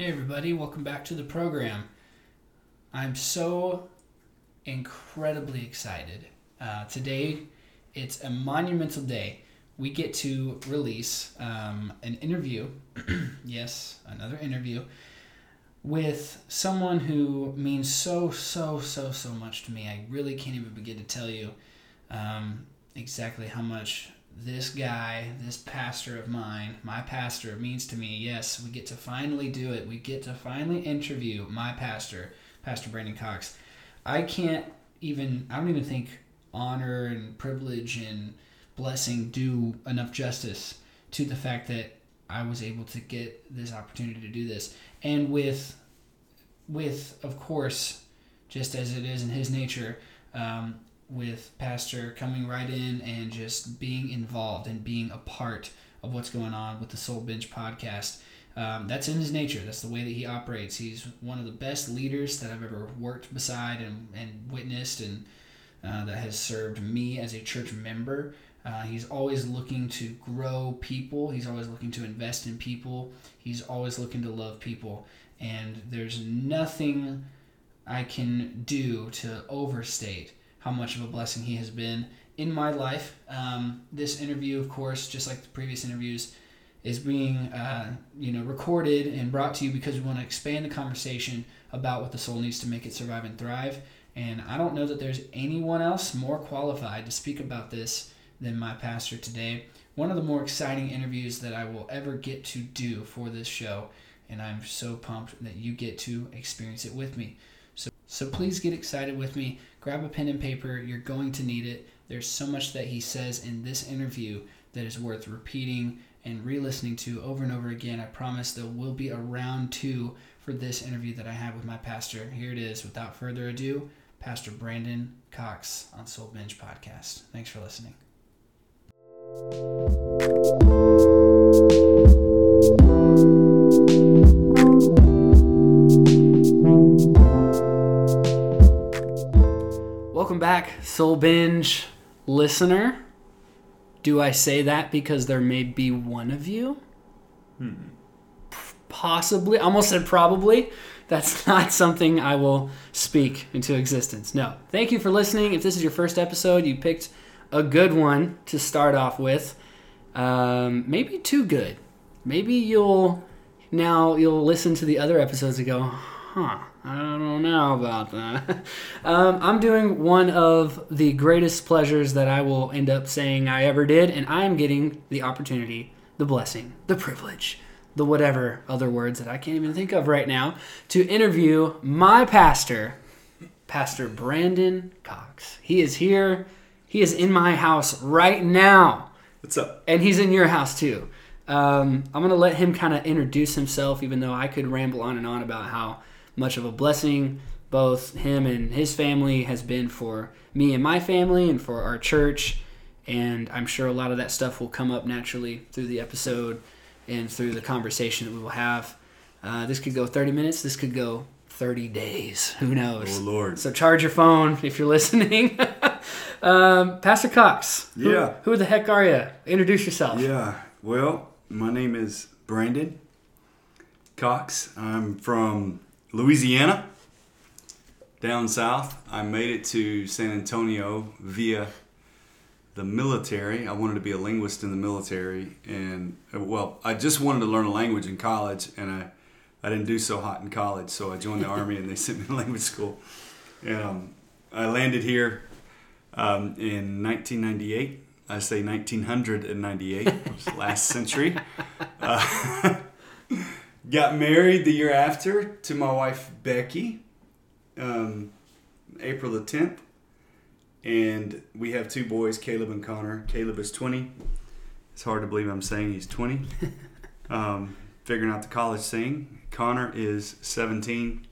Hey, everybody, welcome back to the program. I'm so incredibly excited. Uh, today, it's a monumental day. We get to release um, an interview, yes, another interview, with someone who means so, so, so, so much to me. I really can't even begin to tell you um, exactly how much this guy, this pastor of mine, my pastor means to me. Yes, we get to finally do it. We get to finally interview my pastor, Pastor Brandon Cox. I can't even, I don't even think honor and privilege and blessing do enough justice to the fact that I was able to get this opportunity to do this. And with, with of course, just as it is in his nature, um, with Pastor coming right in and just being involved and being a part of what's going on with the Soul Bench podcast. Um, that's in his nature. That's the way that he operates. He's one of the best leaders that I've ever worked beside and, and witnessed, and uh, that has served me as a church member. Uh, he's always looking to grow people. He's always looking to invest in people. He's always looking to love people. And there's nothing I can do to overstate how much of a blessing he has been in my life. Um, this interview, of course, just like the previous interviews, is being uh, you know recorded and brought to you because we want to expand the conversation about what the soul needs to make it survive and thrive. And I don't know that there's anyone else more qualified to speak about this than my pastor today. One of the more exciting interviews that I will ever get to do for this show, and I'm so pumped that you get to experience it with me. So, so please get excited with me grab a pen and paper. You're going to need it. There's so much that he says in this interview that is worth repeating and re listening to over and over again. I promise there will be a round two for this interview that I have with my pastor. Here it is. Without further ado, Pastor Brandon Cox on Soul Bench Podcast. Thanks for listening. Soul Bench listener. Do I say that because there may be one of you? Hmm. Possibly. Almost said probably. That's not something I will speak into existence. No. Thank you for listening. If this is your first episode, you picked a good one to start off with. Um, maybe too good. Maybe you'll now you'll listen to the other episodes and go, huh, I don't know about that. um, I'm doing one of the greatest pleasures that I will end up saying I ever did, and I am getting the opportunity, the blessing, the privilege, the whatever other words that I can't even think of right now, to interview my pastor, Pastor Brandon Cox. He is here. He is in my house right now. What's up? And he's in your house too. Um, I'm going to let him kind of introduce himself, even though I could ramble on and on about how much of a blessing both him and his family has been for me and my family and for our church. And I'm sure a lot of that stuff will come up naturally through the episode and through the conversation that we will have. Uh, this could go 30 minutes. This could go 30 days. Who knows? Oh, Lord. So charge your phone if you're listening. um, Pastor Cox. Who, yeah. Who the heck are you? Introduce yourself. Yeah. Well, my name is Brandon Cox. I'm from Louisiana, down south. I made it to San Antonio via the military. I wanted to be a linguist in the military, and well, I just wanted to learn a language in college, and I, I didn't do so hot in college, so I joined the army, and they sent me to language school. And, um, I landed here um, in 1998. I say 1998, last century. Uh, Got married the year after to my wife Becky, um, April the 10th. And we have two boys, Caleb and Connor. Caleb is 20. It's hard to believe I'm saying he's 20. um, figuring out the college thing. Connor is 17,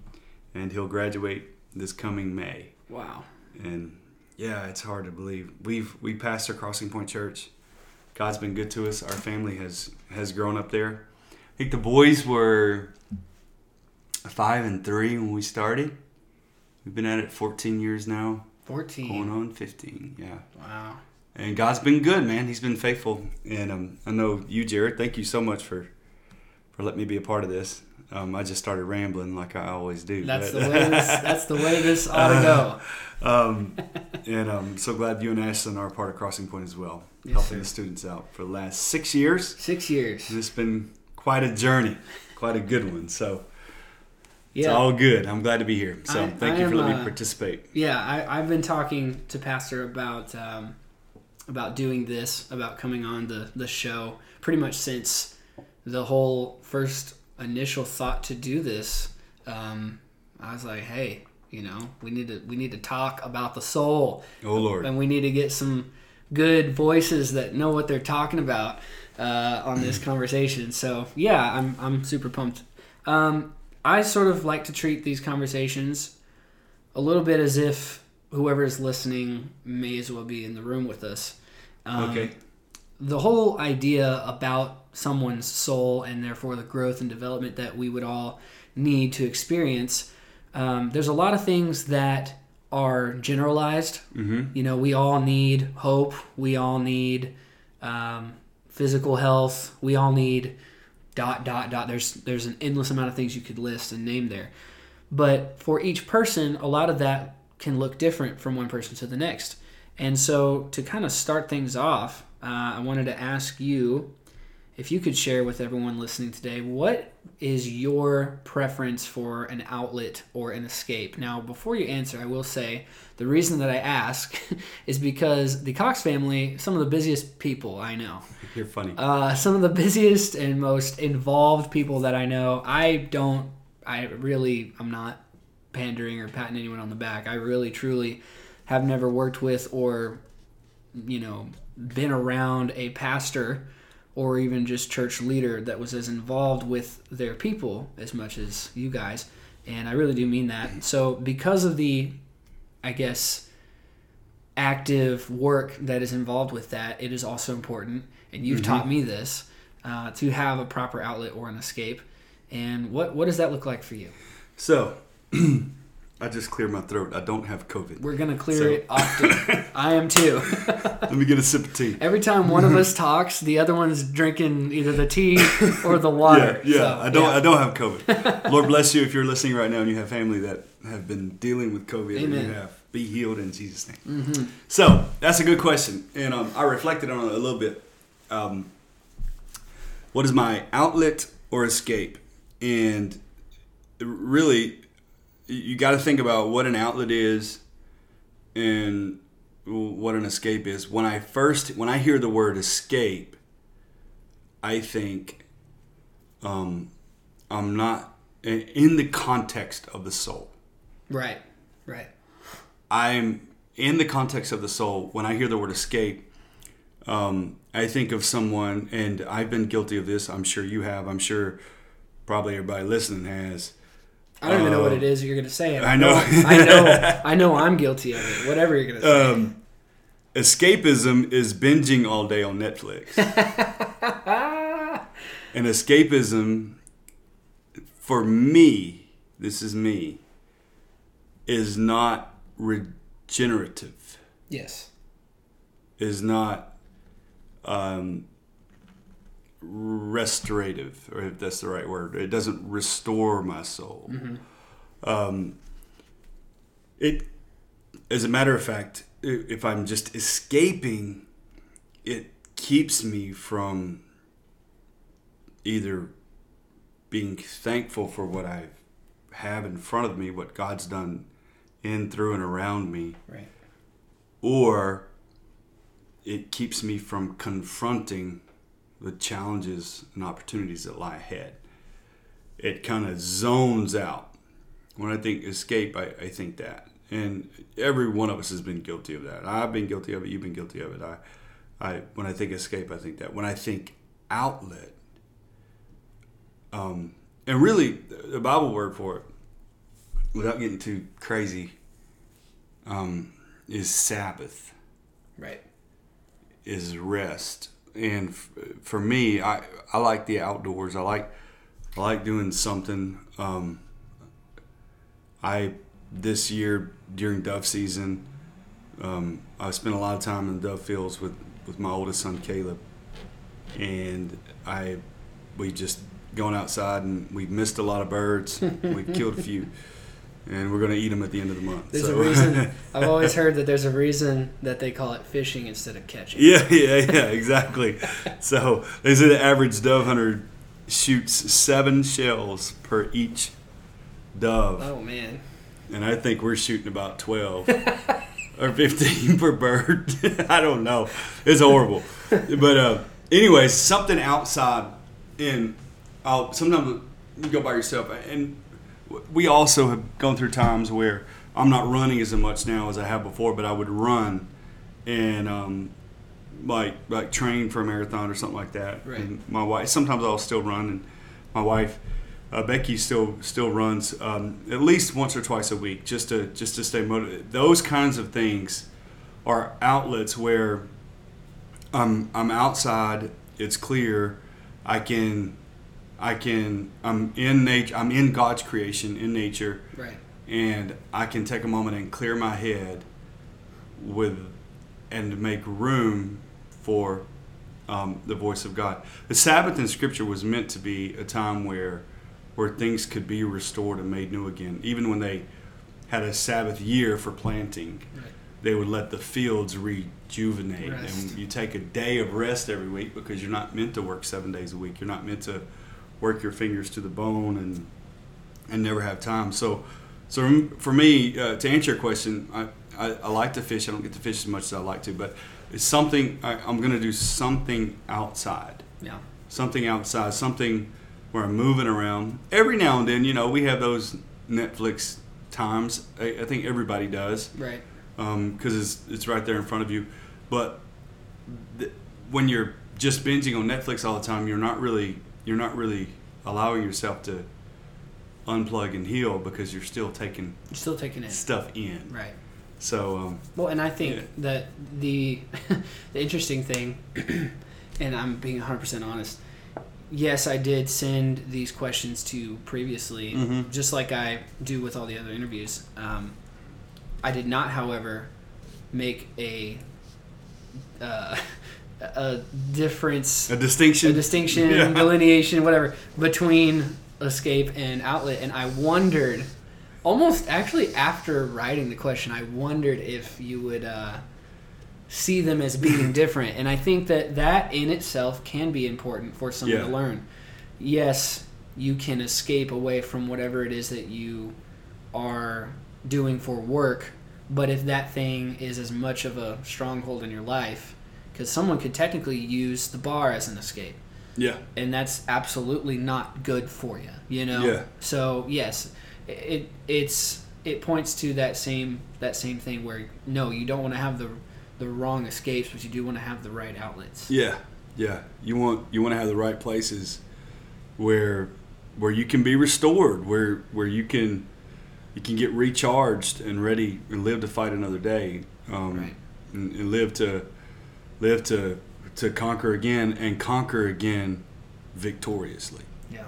and he'll graduate this coming May. Wow. And yeah, it's hard to believe. We've we passed our Crossing Point Church. God's been good to us. Our family has has grown up there think the boys were five and three when we started. We've been at it 14 years now. 14. Going on 15, yeah. Wow. And God's been good, man. He's been faithful. And um, I know you, Jared, thank you so much for for letting me be a part of this. Um, I just started rambling like I always do. That's but- the way this, that's the way this ought to go. um, and I'm so glad you and Ashton are part of Crossing Point as well, Yes, helping sir. the students out for the last six years. Six years. And it's been quite a journey, quite a good one. So it's Yeah. all good. I'm glad to be here. So I- thank I you for am, letting uh, me participate. Yeah, I, I've been talking to Pastor about um, about doing this, about coming on the, the show, pretty much since the whole first initial thought to do this. Um, I was like, hey, you know, we need to we need to talk about the soul, Oh Lord. and we need to get some good voices that know what they're talking about uh, on this conversation. So yeah, I'm I'm super pumped. Um, I sort of like to treat these conversations a little bit as if whoever is listening may as well be in the room with us. Um, Okay. The whole idea about someone's soul and therefore the growth and development that we would all need to experience. Um, there's a lot of things that are generalized. Mm-hmm. You know, we all need hope. We all need um, physical health. We all need dot dot dot. There's there's an endless amount of things you could list and name there. But for each person, a lot of that can look different from one person to the next. And so to kind of start things off, uh, I wanted to ask you if you could share with everyone listening today what is your preference for an outlet or an escape? Now before you answer i will say the reason that i ask is because the cox family some of the busiest people i know. You're funny. uh, some of the busiest and most involved people that i know. I don't i really i'm not pandering or patting anyone on the back. I really truly have never worked with or you know been around a pastor or even just church leader that was as involved with their people as much as you guys and i really do mean that. So because of the i guess active work that is involved with that it is also important and you've taught me this uh, to have a proper outlet or an escape. And what what does that look like for you? So, I just cleared my throat. I don't have COVID. we're gonna clear So- it often i am too Let me get a sip of tea. every time one of us talks the other one's drinking either the tea or the water Yeah, yeah. So, I don't. yeah. I don't have COVID. Lord bless you if you're listening right now and you have family that have been dealing with COVID. And Amen. you have be healed in Jesus' name. Mm-hmm. So that's a good question, and um, I reflected on it a little bit. Um, what is my outlet or escape? And really, you got to think about what an outlet is and what an escape is. When I first, when I hear the word escape, I think um, I'm not in the context of the soul. right right I'm in the context of the soul. When I hear the word escape, um, I think of someone, and I've been guilty of this. I'm sure you have. I'm sure probably everybody listening has. I don't even know what Uh, it is you're gonna say. I know. I know. I know. I'm guilty of it. Whatever you're gonna say. Um, escapism is binging all day on Netflix. and escapism, for me, this is me, is not regenerative. yes. is not um, restorative, or if that's the right word. It doesn't restore my soul. Um, it, as a matter of fact, if I'm just escaping, it keeps me from either being thankful for what I have in front of me, what God's done in, through, and around me, Right. or it keeps me from confronting the challenges and opportunities that lie ahead. It kind of zones out. When I think escape, I, I think that. And every one of us has been guilty of that. I've been guilty of it. You've been guilty of it. I, I when I think escape, I think that. When I think outlet, um, and really, the Bible word for it, without getting too crazy, um, is Sabbath Right. is rest. And f- for me, I I like the outdoors. I like I like doing something. Um, I this year during dove season, um, I spent a lot of time in the dove fields with with my oldest son Caleb, and I we just gone outside and we've missed a lot of birds. we've killed a few, and we're going to eat them at the end of the month. There's so. a reason. I've always heard that there's a reason that they call it fishing instead of catching. yeah, yeah, yeah, exactly. so they say the average dove hunter shoots seven shells per each dove, Oh man. and I think we're shooting about twelve. or 15 per bird. I don't know. It's horrible. But uh, anyways, something outside in I'll sometimes you go by yourself and we also have gone through times where I'm not running as much now as I have before, but I would run and um, like like train for a marathon or something like that. Right. And my wife sometimes I'll still run and my wife uh, Becky still still runs um, at least once or twice a week just to just to stay motivated. Those kinds of things are outlets where I'm I'm outside. It's clear. I can I can I'm in nature. I'm in God's creation in nature, Right. and I can take a moment and clear my head with and make room for um, the voice of God. The Sabbath in Scripture was meant to be a time where where things could be restored and made new again. Even when they had a Sabbath year for planting, Right. they would let the fields rejuvenate. Rest. And you take a day of rest every week because you're not meant to work seven days a week. You're not meant to work your fingers to the bone and and never have time. So, so for me, uh, to answer your question, I, I, I like to fish. I don't get to fish as much as I like to, but it's something I, I'm going to do something outside Yeah. something outside, something where I'm moving around. Every now and then, you know, we have those Netflix times. I, I think everybody does Right. because it's it's right there in front of you. But th- when you're just binging on Netflix all the time, you're not really you're not really allowing yourself to unplug and heal because you're still taking You're still taking it. stuff in. Right. So um, Well, and I think Yeah. that the the interesting thing, and I'm being 100% honest. Yes, I did send these questions to previously, Mhm. just like I do with all the other interviews. Um, I did not, however, make a uh, a difference a distinction. a distinction, Yeah. delineation, whatever, between escape and outlet. And I wondered, almost actually after writing the question, I wondered if you would uh, see them as being different. And I think that that in itself can be important for someone Yeah. to learn. Yes, you can escape away from whatever it is that you are doing for work, but if that thing is as much of a stronghold in your life, because someone could technically use the bar as an escape Yeah. and that's absolutely not good for you you know Yeah. so yes it it's it points to that same that same thing where no you don't want to have the the wrong escapes but you do want to have the right outlets Yeah, yeah. You want you want to have the right places where where you can be restored, where where you can you can get recharged and ready and live to fight another day, um, Right. and, and live to live to to conquer again and conquer again victoriously. yeah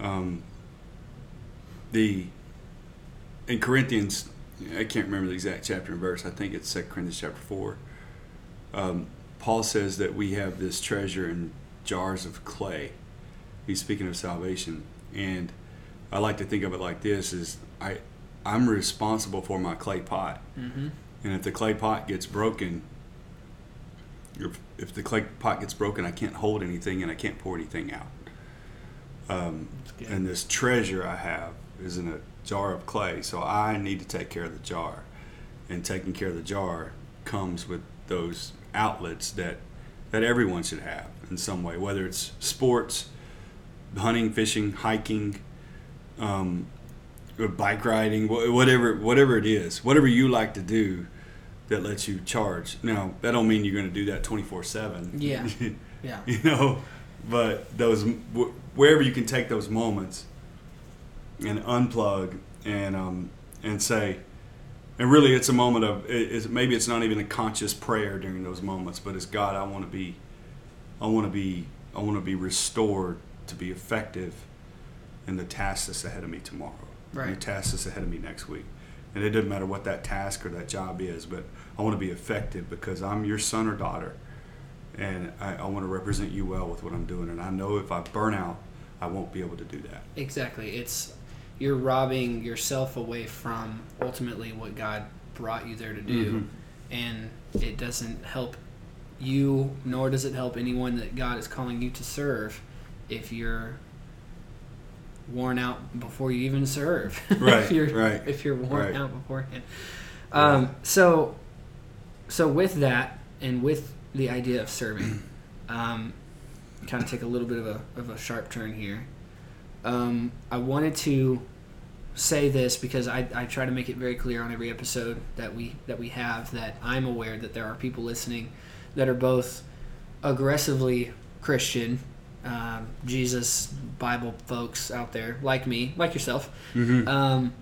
Um, the in Corinthians, I can't remember the exact chapter and verse. I think it's Second Corinthians chapter four. Um, Paul says that we have this treasure in jars of clay. He's speaking of salvation, and I like to think of it like this: is I I'm responsible for my clay pot, mm-hmm. and if the clay pot gets broken, if, if the clay pot gets broken, I can't hold anything and I can't pour anything out. Um, and this treasure I have is in a jar of clay, so I need to take care of the jar. And taking care of the jar comes with those outlets that that everyone should have in some way, whether it's sports, hunting, fishing, hiking, um, or bike riding, whatever whatever it is, whatever you like to do that lets you charge. Now that don't mean you're going to do that 24 seven. Yeah. yeah you know but those wh- wherever you can take those moments and unplug and um, and say and really it's a moment of it, it's, maybe it's not even a conscious prayer during those moments but it's god i want to be i want to be i want to be restored to be effective in the task that's ahead of me tomorrow and Right. the task that's ahead of me next week and it doesn't matter what that task or that job is but i want to be effective because i'm your son or daughter and I, I want to represent you well with what I'm doing. And I know if I burn out, I won't be able to do that. Exactly. It's you're robbing yourself away from ultimately what God brought you there to do, Mhm. and it doesn't help you, nor does it help anyone that God is calling you to serve if you're worn out before you even serve. Right, if you're, right, If you're worn right. out beforehand. Um, so, so with that, and with the idea of serving, um, kind of take a little bit of a of a sharp turn here. Um, I wanted to say this because I, I try to make it very clear on every episode that we that we have that I'm aware that there are people listening that are both aggressively Christian, um, Jesus Bible folks out there like me, like yourself, Mm-hmm. um,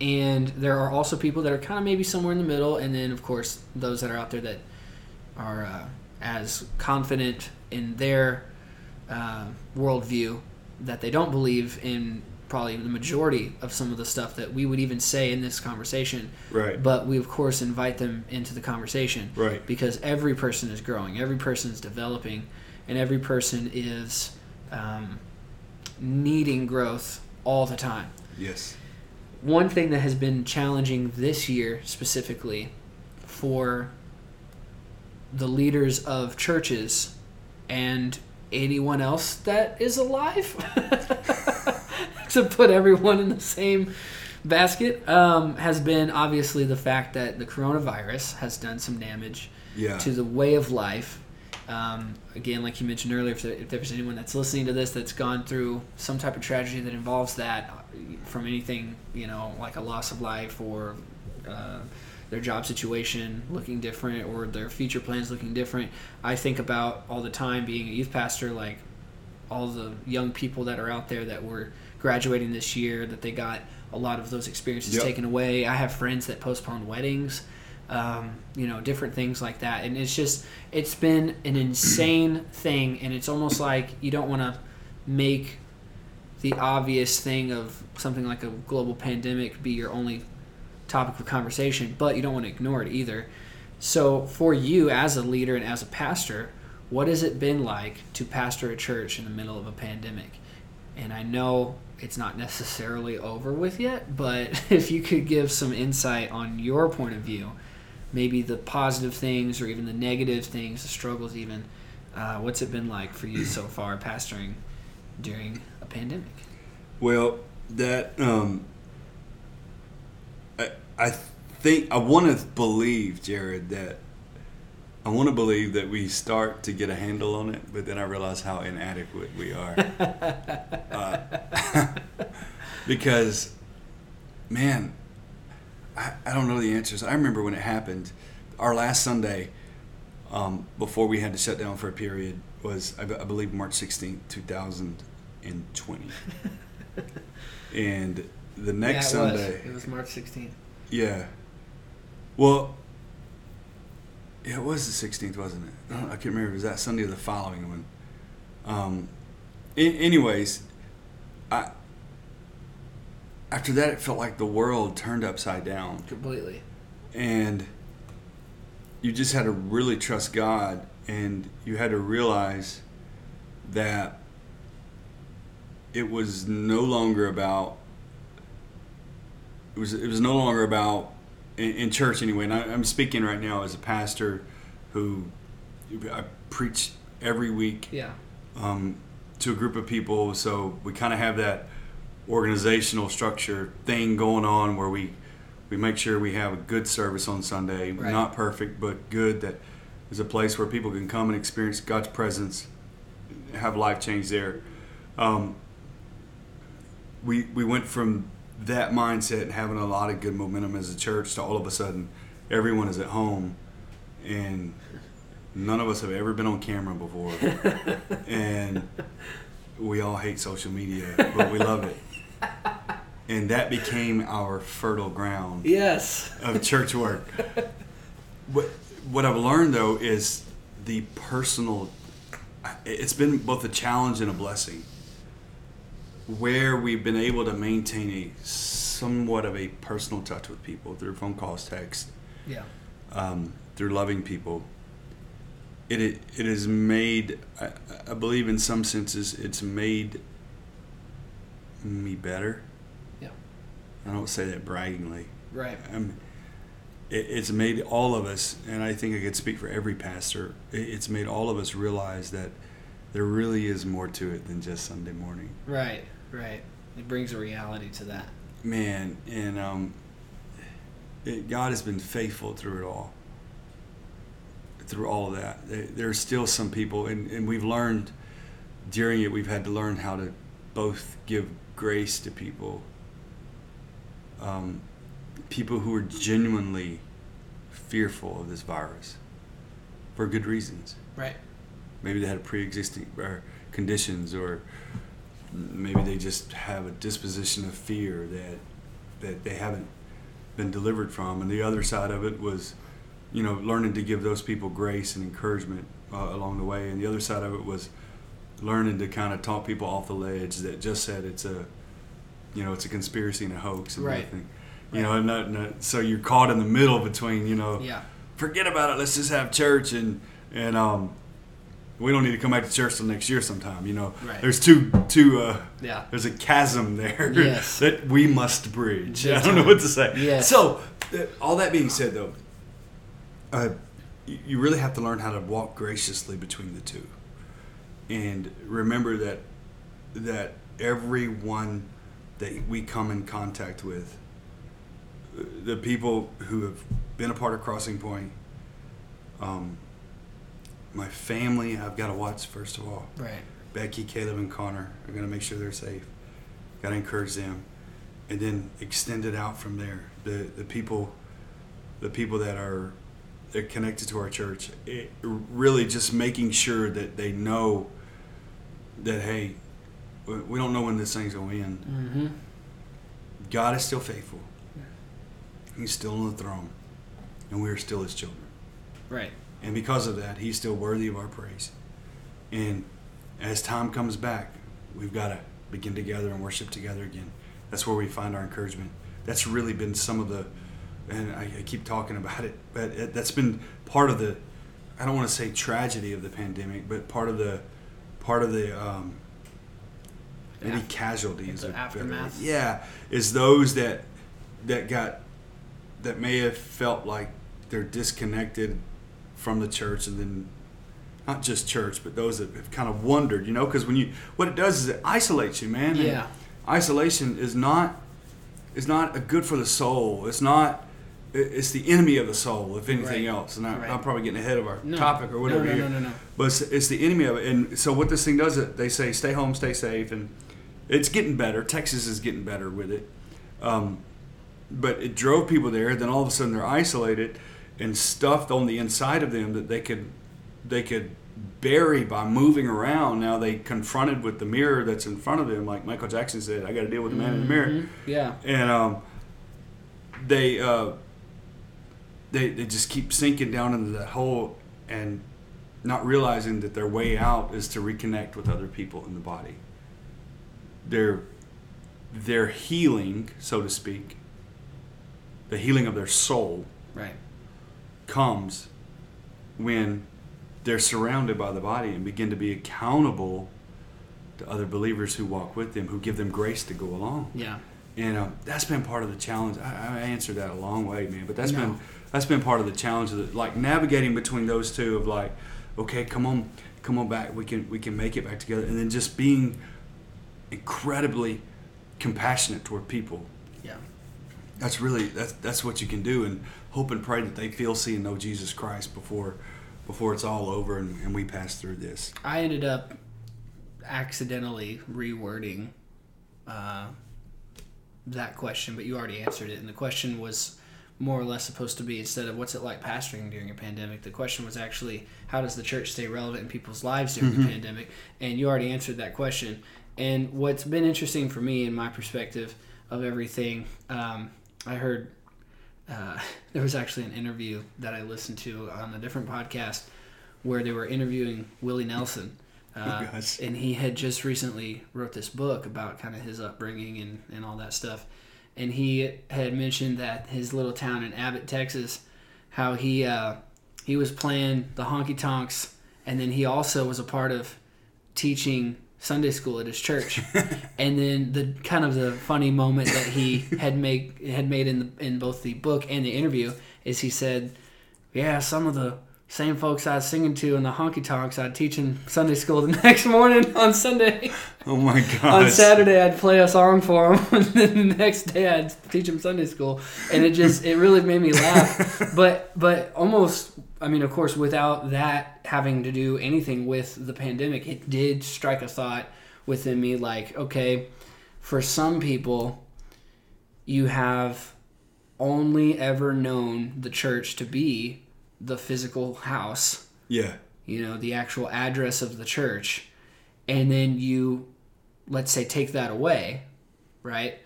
and there are also people that are kind of maybe somewhere in the middle, and then of course those that are out there that are uh, as confident in their uh, worldview that they don't believe in probably the majority of some of the stuff that we would even say in this conversation. right. But we of course invite them into the conversation Right. because every person is growing, every person is developing, and every person is um, needing growth all the time Yes. one thing that has been challenging this year specifically for the leaders of churches and anyone else that is alive to put everyone in the same basket um, has been obviously the fact that the coronavirus has done some damage Yeah. to the way of life. Um, again, like you mentioned earlier, if, there, if there's anyone that's listening to this that's gone through some type of tragedy that involves that, uh, from anything, you know, like a loss of life or uh, their job situation looking different or their future plans looking different, I think about all the time being a youth pastor, like all the young people that are out there that were graduating this year, that they got a lot of those experiences Yep. taken away. I have friends that postponed weddings, um, you know, different things like that. And it's just, it's been an insane thing. And it's almost like you don't want to make the obvious thing of something like a global pandemic be your only topic of conversation, but you don't want to ignore it either. So, for you as a leader and as a pastor, what has it been like to pastor a church in the middle of a pandemic? And I know it's not necessarily over with yet, but if you could give some insight on your point of view, maybe the positive things or even the negative things, the struggles, even, uh, what's it been like for you so far pastoring during a pandemic? Well, that um, I I think I want to believe, Jared, that I want to believe that we start to get a handle on it, but then I realize how inadequate we are. uh, because, man, I, I don't know the answers. I remember when it happened. Our last Sunday, um, before we had to shut down for a period, was I, believe March sixteenth, two thousand and twenty. and the next yeah, it Sunday, Was. It was March 16th. yeah. Well, yeah, it was the 16th, wasn't it? I, I can't remember. It was that Sunday or the following one. Um, anyways, I after that it felt like the world turned upside down, Completely. and you just had to really trust God, and you had to realize that it was no longer about it was it was no longer about in, in church anyway. And I, I'm speaking right now as a pastor who I preach every week Yeah. um, to a group of people. So we kind of have that organizational structure thing going on where we we make sure we have a good service on Sunday, Right. not perfect but good. That is a place where people can come and experience God's presence, have life change there. Um, we we went from that mindset and having a lot of good momentum as a church to all of a sudden everyone is at home and none of us have ever been on camera before and we all hate social media but we love it and that became our fertile ground Yes. of church work what what i've learned though is the personal it's been both a challenge and a blessing where we've been able to maintain a somewhat of a personal touch with people through phone calls text Yeah. um, through loving people. It it, it has made, I, I believe, in some senses, it's made me better. Yeah. I don't say that braggingly. Right. Um, it, it's made all of us, and I think I could speak for every pastor. It, it's made all of us realize that there really is more to it than just Sunday morning. Right. Right. It brings a reality to that. Man, and um, it, God has been faithful through it all. Through all of that, there, are still some people, and, and we've learned during it. We've had to learn how to both give grace to people. Um, people who are genuinely fearful of this virus for good reasons. Right. Maybe they had pre-existing or conditions, or maybe they just have a disposition of fear that that they haven't been delivered from. And the other side of it was, you know, learning to give those people grace and encouragement uh, along the way. And the other side of it was learning to kind of talk people off the ledge that just said it's a, you know, it's a conspiracy and a hoax and Right. everything. You know, and not, not, so you're caught in the middle between, you know, Yeah. forget about it. Let's just have church and and um, we don't need to come back to church till next year sometime. You know, Right. there's two two uh, Yeah. there's a chasm there Yes. that we must bridge. Big I don't know what to say. Yes. So uh, all that being said, though, uh, you really have to learn how to walk graciously between the two, and remember that that everyone that we come in contact with, the people who have been a part of Crossing Point, um, my family, I've got to watch first of all. Right. Becky, Caleb, and Connor going to make sure they're safe. Got to encourage them, and then extend it out from there. The the people, the people that are, that are connected to our church, it, really just making sure that they know that hey, we don't know when this thing's going to end. Mm-hmm. God is still faithful. He's still on the throne, and we are still His children. Right. And because of that, he's still worthy of our praise. And as time comes back, we've got to begin together and worship together again. That's where we find our encouragement. That's really been some of the, and I, I keep talking about it, but it, that's been part of the, I don't want to say tragedy of the pandemic, but part of the, part of the, um, maybe Yeah. casualties. The better. aftermath. Yeah, is those that that got that may have felt like they're disconnected from the church and then not just church but those that have kind of wondered you know because when you what it does is it isolates you man and Yeah. isolation is not is not a good for the soul it's not it's the enemy of the soul if anything Right. else and I, Right. i'm probably getting ahead of our No. topic or whatever No, no, no, no, no. but it's, it's the enemy of it and so what this thing does it they say stay home stay safe and it's getting better texas is getting better with it um, but it drove people there. Then all of a sudden they're isolated and stuffed on the inside of them that they could they could bury by moving around. Now they confronted with the mirror that's in front of them, like Michael Jackson said, "I got to deal with the man in the mirror." Mhm. Yeah. And um, they uh, they they just keep sinking down into that hole and not realizing that their way out is to reconnect with other people in the body. Their their healing, so to speak, the healing of their soul Right. comes when they're surrounded by the body and begin to be accountable to other believers who walk with them, who give them grace to go along. Yeah. And um, that's been part of the challenge. I, I answered that a long way, man. But that's No. been that's been part of the challenge of the, like navigating between those two of like, okay, come on, come on back. We can we can make it back together, and then just being incredibly compassionate toward people. Yeah. That's really that's that's what you can do, and hope and pray that they feel, see, and know Jesus Christ before before it's all over and, and we pass through this. I ended up accidentally rewording uh, that question, but you already answered it. And the question was more or less supposed to be instead of what's it like pastoring during a pandemic, the question was actually how does the church stay relevant in people's lives during the pandemic? And you already answered that question. And what's been interesting for me in my perspective of everything, um, I heard uh, there was actually an interview that I listened to on a different podcast where they were interviewing Willie Nelson. Uh, Oh, and he had just recently wrote this book about kind of his upbringing and, and all that stuff. And he had mentioned that his little town in Abbott, Texas, how he uh, he was playing the honky tonks, and then he also was a part of teaching Sunday school at his church, and then the kind of the funny moment that he had make had made in the in both the book and the interview is he said, "Yeah, some of the same folks I was singing to in the honky tonks, I'd teach in Sunday school the next morning on Sunday. Oh my god! on Saturday, I'd play a song for them, and then the next day, I'd teach them Sunday school, and it just it really made me laugh. but but almost, I mean, of course, without that having to do anything with the pandemic, it did strike a thought within me, like, okay, for some people, you have only ever known the church to be the physical house Yeah. you know, the actual address of the church, and then you, let's say, take that away, right?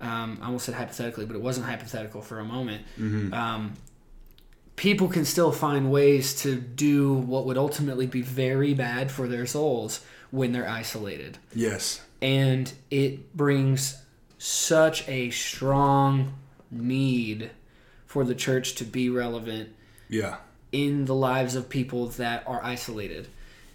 Um, I almost said hypothetically, but it wasn't hypothetical for a moment. Um, people can still find ways to do what would ultimately be very bad for their souls when they're isolated. Yes. And it brings such a strong need for the church to be relevant Yeah. in the lives of people that are isolated.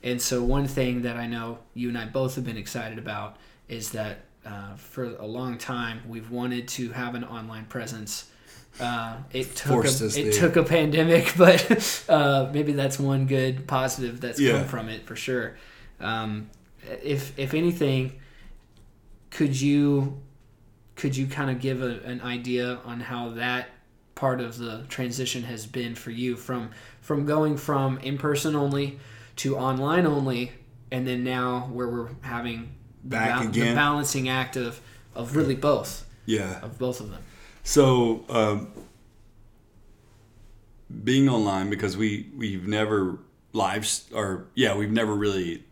And so, one thing that I know you and I both have been excited about is that uh, for a long time we've wanted to have an online presence. Uh, it took a, it took a pandemic, but uh, maybe that's one good positive that's Yeah. come from it for sure. Um, if if anything, could you could you kind of give a, an idea on how that part of the transition has been for you from from going from in person only to online only and then now where we're having the, Back the again. balancing act of of really both Yeah. of both of them So, um, being online because we we've never live or yeah we've never really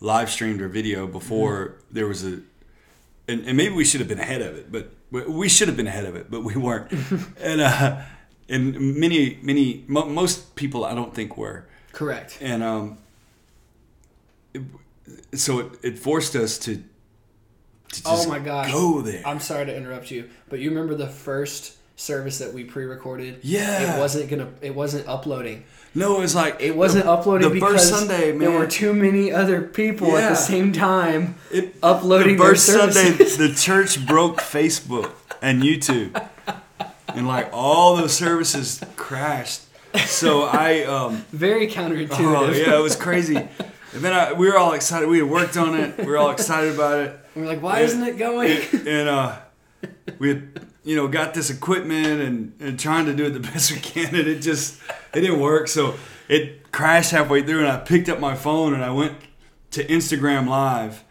live streamed or video before there was a and, and maybe we should have been ahead of it but we- should have been ahead of it but we weren't. And uh and many many mo- most people I don't think were. Correct. And um it, so it, it forced us to to Oh just my gosh. go there. I'm sorry to interrupt you but you remember the first service that we pre-recorded? Yeah. it wasn't gonna it wasn't uploading no it was like it wasn't the, uploading the because first Sunday man there were too many other people at the same time It, uploading the first Sunday, the church broke Facebook and YouTube, and like all those services crashed. So I, um, very counterintuitive oh yeah, it was crazy. And then I, we were all excited. We had worked on it. We were all excited about it, we're like why isn't it going and uh, we had, you know, got this equipment and, and trying to do it the best we can, and it just it didn't work. So it crashed halfway through, and I picked up my phone and I went to Instagram Live,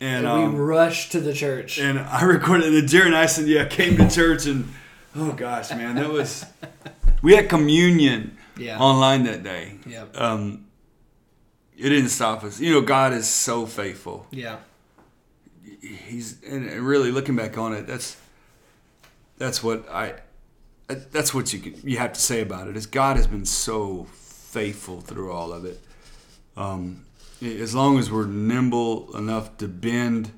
and, and um, we rushed to the church and I recorded and I said, yeah, came to church and oh gosh, man, that was we had communion yeah online that day. Yep. Um, it didn't stop us. You know, God is so faithful. yeah He's and really looking back on it, that's that's what I that's what you can, you have to say about it is God has been so faithful through all of it. Um, as long as we're nimble enough to bend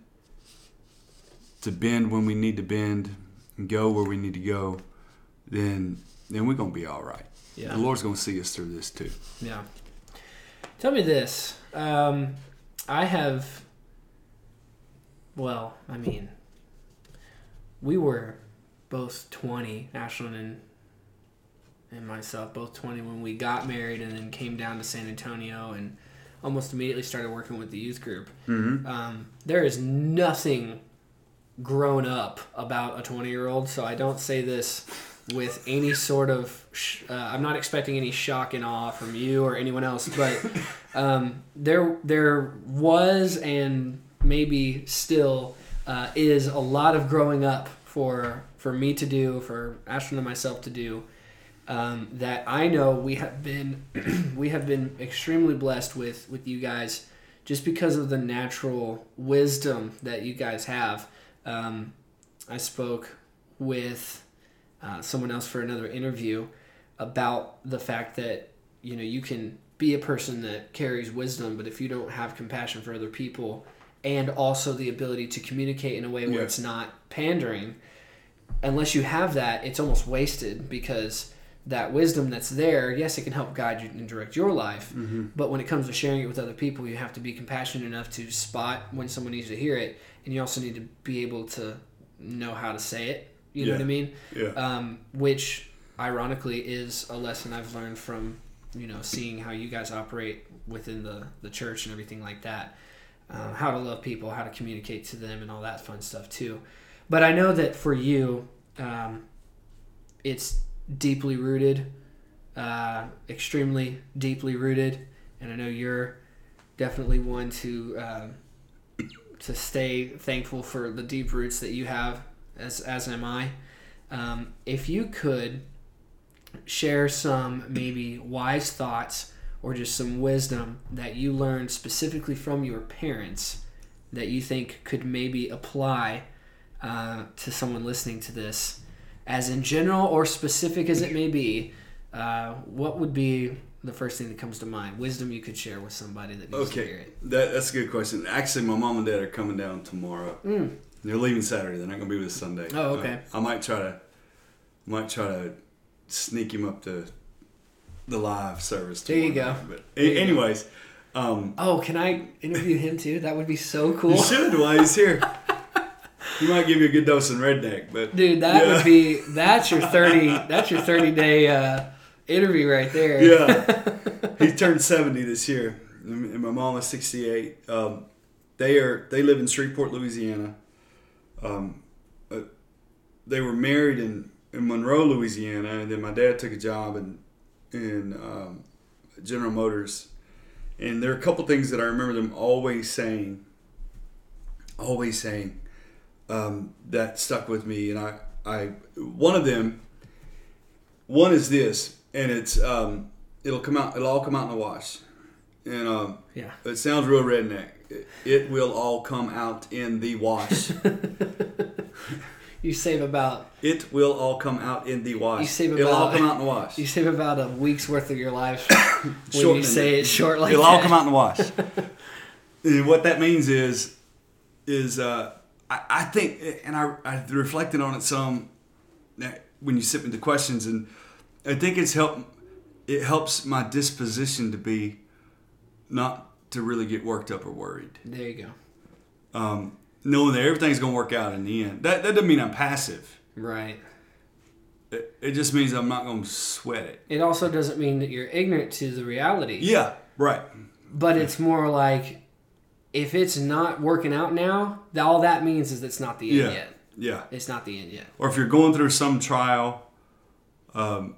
to bend when we need to bend and go where we need to go, then then we're gonna be all right. Yeah. The Lord's gonna see us through this too. Yeah. Tell me this. Um, I have. Well, I mean, we were both 20, Ashlyn and, and myself, both 20 when we got married and then came down to San Antonio and almost immediately started working with the youth group. Mm-hmm. Um, there is nothing grown up about a 20 year old, so I don't say this with any sort of. Sh- uh, I'm not expecting any shock and awe from you or anyone else, but um, there there was and maybe still uh, is a lot of growing up for for me to do, for Ashton and myself to do. Um, that I know we have been we have been extremely blessed with with you guys just because of the natural wisdom that you guys have. Um, I spoke with uh, someone else for another interview about the fact that you know you can be a person that carries wisdom, but if you don't have compassion for other people and also the ability to communicate in a way where Yeah. it's not pandering, unless you have that, it's almost wasted because that wisdom that's there, yes, it can help guide you and direct your life. Mm-hmm. But when it comes to sharing it with other people, you have to be compassionate enough to spot when someone needs to hear it, and you also need to be able to know how to say it. You know what I mean? Yeah. Um, which, ironically, is a lesson I've learned from you know seeing how you guys operate within the the church and everything like that. Uh, how to love people, how to communicate to them, and all that fun stuff too. But I know that for you, um, it's deeply rooted, uh, extremely deeply rooted, and I know you're definitely one to uh, to stay thankful for the deep roots that you have, as as am I. Um, if you could share some maybe wise thoughts or just some wisdom that you learned specifically from your parents that you think could maybe apply uh, to someone listening to this, as in general or specific as it may be, uh, what would be the first thing that comes to mind? Wisdom you could share with somebody that needs to hear Okay, it. that, that's a good question. Actually, my mom and dad are coming down tomorrow. Mm. They're leaving Saturday. They're not going to be with us Sunday. Oh, okay. Uh, I might try to, might try to sneak him up to the live service. There you go. night. But There anyways, um, Oh, can I interview him too? That would be so cool. you should while he's here. he might give you a good dose in redneck, but Dude, that Yeah. would be that's your thirty that's your thirty day uh, interview right there. yeah, he turned seventy this year, and my mom is sixty-eight. Um, they are they live in Shreveport, Louisiana. Um, uh, they were married in, in Monroe, Louisiana, and then my dad took a job in in um, General Motors. And there are a couple things that I remember them always saying, always saying, um, that stuck with me. And I, I, one of them, one is this, and it's, um, it'll come out, it'll all come out in the wash. And um, Yeah. it sounds real redneck. It, it will all come out in the wash. You save about it will all come out in the wash. You save about, It'll all come out in the wash. you save about a week's worth of your life when you say it short like It'll that. all come out in the wash. What that means is, is uh, I, I think, and I, I reflected on it some uh, when you sit with the questions, and I think it's helped. It helps my disposition to be not to really get worked up or worried. There you go. Um, knowing that everything's going to work out in the end. That that doesn't mean I'm passive. Right. It, it just means I'm not going to sweat it. It also doesn't mean that you're ignorant to the reality. Yeah, right. But it's more like if it's not working out now, all that means is it's not the end Yeah. yet. Yeah. It's not the end yet. or if you're going through some trial, um,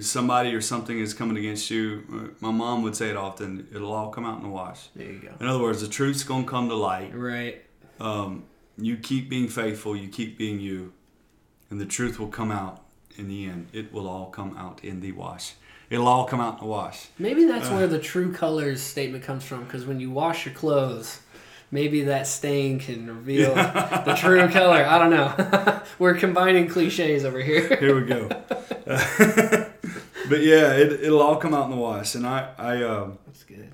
somebody or something is coming against you. uh, My mom would say it often. It'll all come out in the wash. There you go. In other words, the truth's gonna come to light. Right. Um, you keep being faithful. You keep being you, and the truth will come out in the end. It will all come out in the wash. It'll all come out in the wash. Maybe that's Uh. where the true colors statement comes from because when you wash your clothes, maybe that stain can reveal the true color. I don't know. We're combining cliches over here. Here we go. but yeah, it, it'll all come out in the wash, and I, I. Um, That's good.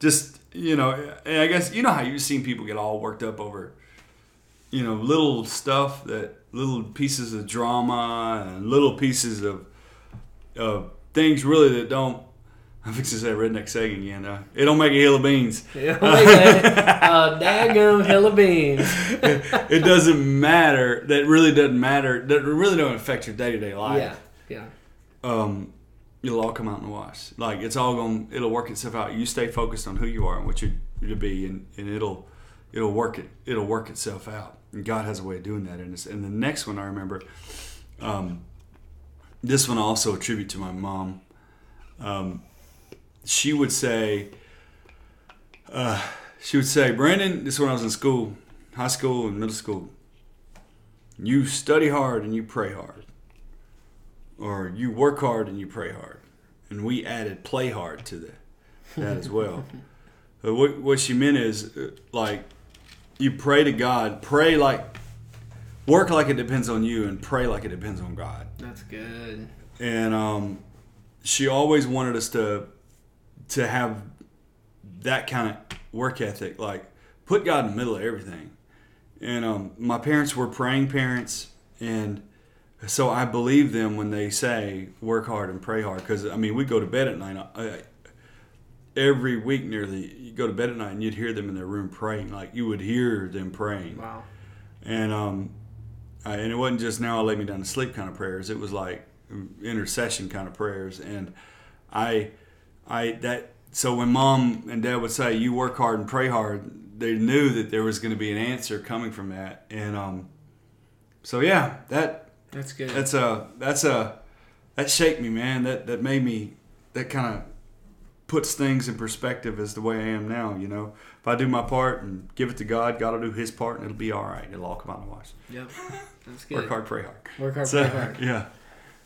just you know and i guess you know how you've seen people get all worked up over you know little stuff that little pieces of drama and little pieces of of things really that don't i'm fixing to say redneck saying again uh, it don't make a hill of beans Yeah, like that. uh, daggum hill of beans. it doesn't matter that really doesn't matter that really don't affect your day-to-day life Yeah, yeah. um, it'll all come out in the wash. Like it's all going, it'll work itself out. You stay focused on who you are and what you're to be, and, and it'll it'll work it it'll work itself out. And God has a way of doing that in us. And the next one I remember, um, this one I also attribute to my mom. Um, she would say, uh, she would say, Brandon, this is when I was in school, high school and middle school. You study hard and you pray hard or you work hard and you pray hard. And we added play hard to the, that as well. But what, what she meant is uh, like you pray to God, pray like, work like it depends on you, and pray like it depends on God. That's good. And um, she always wanted us to to have that kind of work ethic, like put God in the middle of everything. And um, my parents were praying parents, and so I believe them when they say work hard and pray hard. Because I mean, we go to bed at night. I, every week nearly you go to bed at night and you'd hear them in their room praying like you would hear them praying Wow. and um I, and it wasn't just now I lay me down to sleep kind of prayers it was like intercession kind of prayers and I I that so when mom and dad would say you work hard and pray hard they knew that there was going to be an answer coming from that and um so yeah that That's good. that's a that's a that shaped me man that that made me that kind of puts things in perspective as the way I am now you know if I do my part and give it to God God will do his part and it'll be all right it'll all come out in the wash yep. That's good. work hard pray hard Work hard, so, pray hard. yeah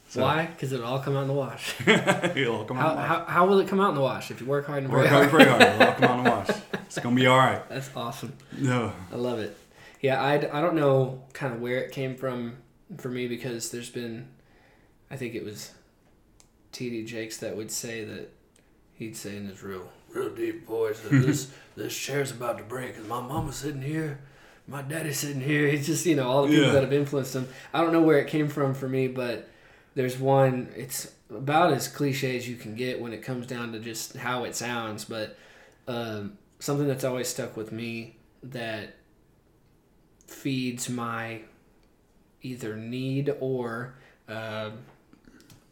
So- Why? Because it'll all come out in the wash. it'll all come out How, in the wash how, how will it come out in the wash if you work hard and pray work hard hard? pray hard it'll all come out in the wash it's gonna be all right That's awesome. no I love it. Yeah, I, I don't know kind of where it came from for me because there's been, I think it was TD Jakes that would say that he'd say in his real, real deep voice that this, this chair's about to break and my mama's sitting here, my daddy's sitting here. He's just, you know, all the people Yeah. that have influenced him. I don't know where it came from for me, but there's one, it's about as cliche as you can get when it comes down to just how it sounds, but um, something that's always stuck with me that feeds my either need or uh,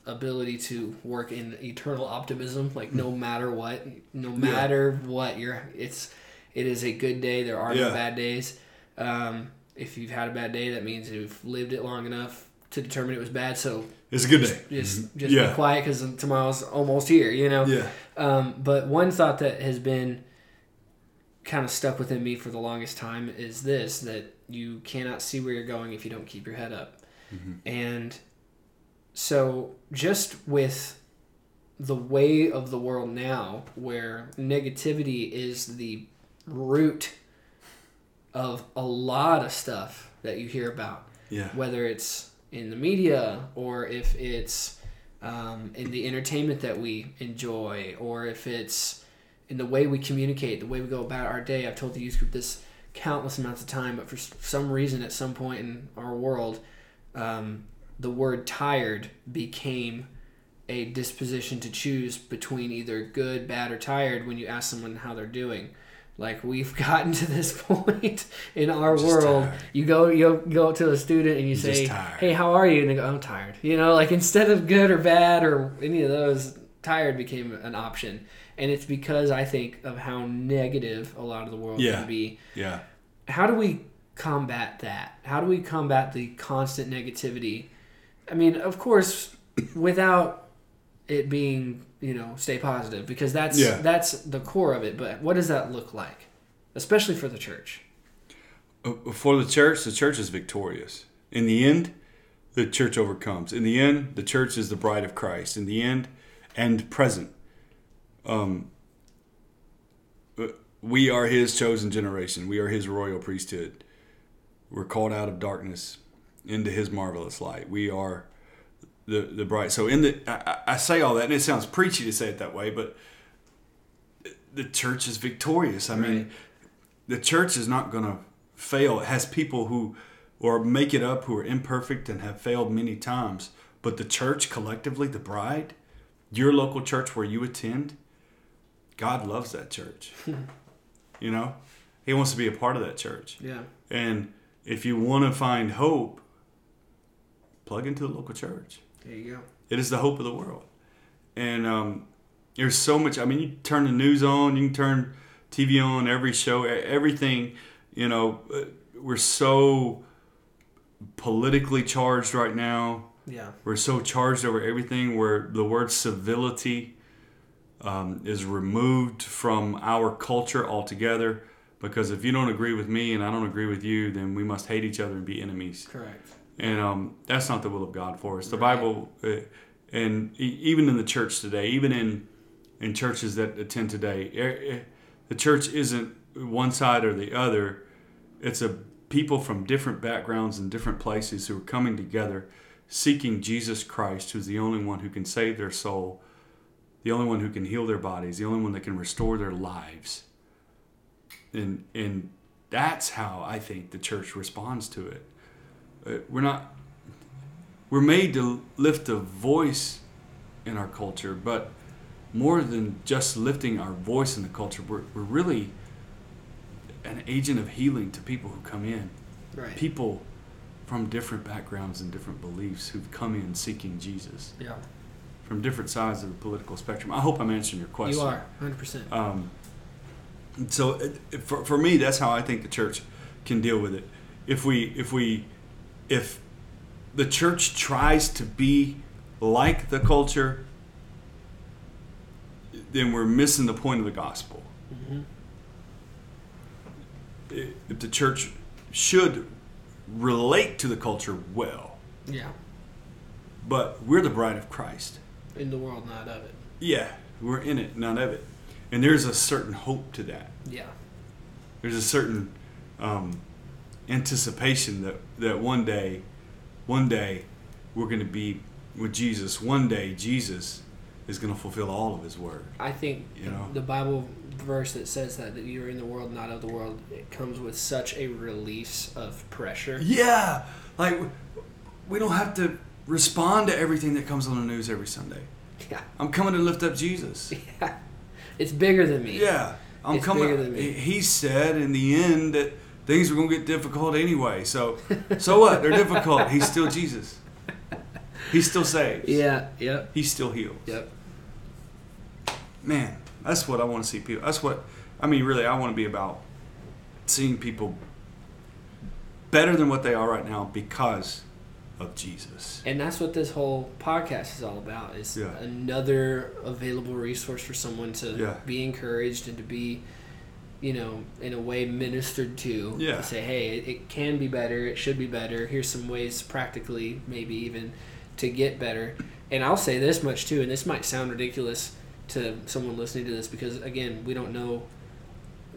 ability to work in eternal optimism like no matter what no matter what you're it's it is a good day. There are no bad days. Um, if you've had a bad day that means you've lived it long enough to determine it was bad. So it's a good day. just just Yeah. be quiet because tomorrow's almost here you know? Yeah. Um, but one thought that has been kind of stuck within me for the longest time is this that you cannot see where you're going if you don't keep your head up. And so, just with the way of the world now, where negativity is the root of a lot of stuff that you hear about, yeah whether it's in the media or if it's um, in the entertainment that we enjoy or if it's in the way we communicate, the way we go about our day. I've told the youth group this countless amounts of time, but for some reason, at some point in our world, um, the word tired became a disposition to choose between either good, bad, or tired when you ask someone how they're doing. Like we've gotten to this point in our world. tired. You go you go up to a student and you Just say, "Hey, how are you?" And they go, "I'm tired." You know, like instead of good or bad or any of those, tired became an option. And it's because I think of how negative a lot of the world Yeah. can be. yeah How do we combat that? How do we combat the constant negativity? I mean, of course, without it being, you know, stay positive because that's Yeah. that's the core of it. But what does that look like, especially for the church? Uh, For the church, the church is victorious. In the end, the church overcomes. In the end, the church is the bride of Christ. In the end, and present, um, we are His chosen generation. We are His royal priesthood. We're called out of darkness into His marvelous light. We are the the bride. So in the, I, I say all that, and it sounds preachy to say it that way, but the church is victorious. I mean, the church is not going to fail. It has people who or make it up who are imperfect and have failed many times. But the church collectively, the bride, your local church where you attend, God loves that church. you know, He wants to be a part of that church. Yeah. And if you want to find hope, plug into the local church. There you go. It is the hope of the world. And um, there's so much. I mean, you turn the news on, you can turn TV on, every show, everything. You know, uh, we're so politically charged right now. Yeah. We're so charged over everything where the word civility um, is removed from our culture altogether. Because if you don't agree with me and I don't agree with you, then we must hate each other and be enemies Correct. and um, that's not the will of God for us. The Right. Bible, uh, and e- even in the church today, even in in churches that attend today, the church isn't one side or the other. It's a people from different backgrounds and different places who are coming together, seeking Jesus Christ, who's the only one who can save their soul, the only one who can heal their bodies, the only one that can restore their lives. And and that's how I think the church responds to it. Uh, we're not we're made to lift a voice in our culture, but more than just lifting our voice in the culture, we're, we're really an agent of healing to people who come in. Right. People from different backgrounds and different beliefs who've come in seeking Jesus Yeah. From different sides of the political spectrum. I hope I'm answering your question. You are 100%. Um, so it, it- for, for me, that's how I think the church can deal with it. If we if we if the church tries to be like the culture, then we're missing the point of the gospel. Mhm. If the church should relate to the culture well, Yeah. but we're the bride of Christ. In the world, not of it. Yeah, we're in it, not of it. And there's a certain hope to that. Yeah. there's a certain um, anticipation that, that one day, one day, we're going to be with Jesus. One day, Jesus is going to fulfill all of His word. I think You know? the Bible verse that says that, that you're in the world, not of the world, it comes with such a release of pressure. Yeah, like we don't have to respond to everything that comes on the news every Sunday. Yeah. I'm coming to lift up Jesus. Yeah. It's bigger than me. Yeah, I'm It's coming. bigger than me. He said in the end that things are going to get difficult anyway. So, so what? They're difficult. He's still Jesus. He still saves. Yeah. Yep. He still heals. Yep. Man, that's what I want to see people. That's what I mean. Really, I want to be about seeing people better than what they are right now because of Jesus. And that's what this whole podcast is all about. Is Yeah. another available resource for someone to Yeah. be encouraged and to be, you know, in a way ministered to. Yeah. To say, hey, it, it can be better. It should be better. Here's some ways, practically, maybe even, to get better. And I'll say this much too, and this might sound ridiculous to someone listening to this because again, we don't know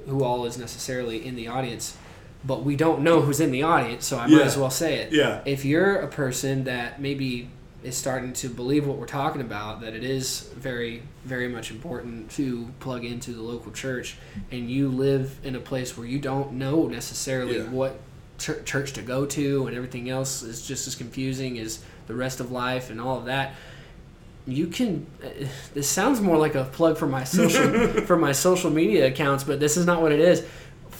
who all is necessarily in the audience, but we don't know who's in the audience, so I might Yeah. as well say it Yeah. if you're a person that maybe is starting to believe what we're talking about, that it is very, very much important to plug into the local church, and you live in a place where you don't know necessarily Yeah. what chur- church to go to, and everything else is just as confusing as the rest of life and all of that. You can. Uh, this sounds more like a plug for my social for my social media accounts, but this is not what it is.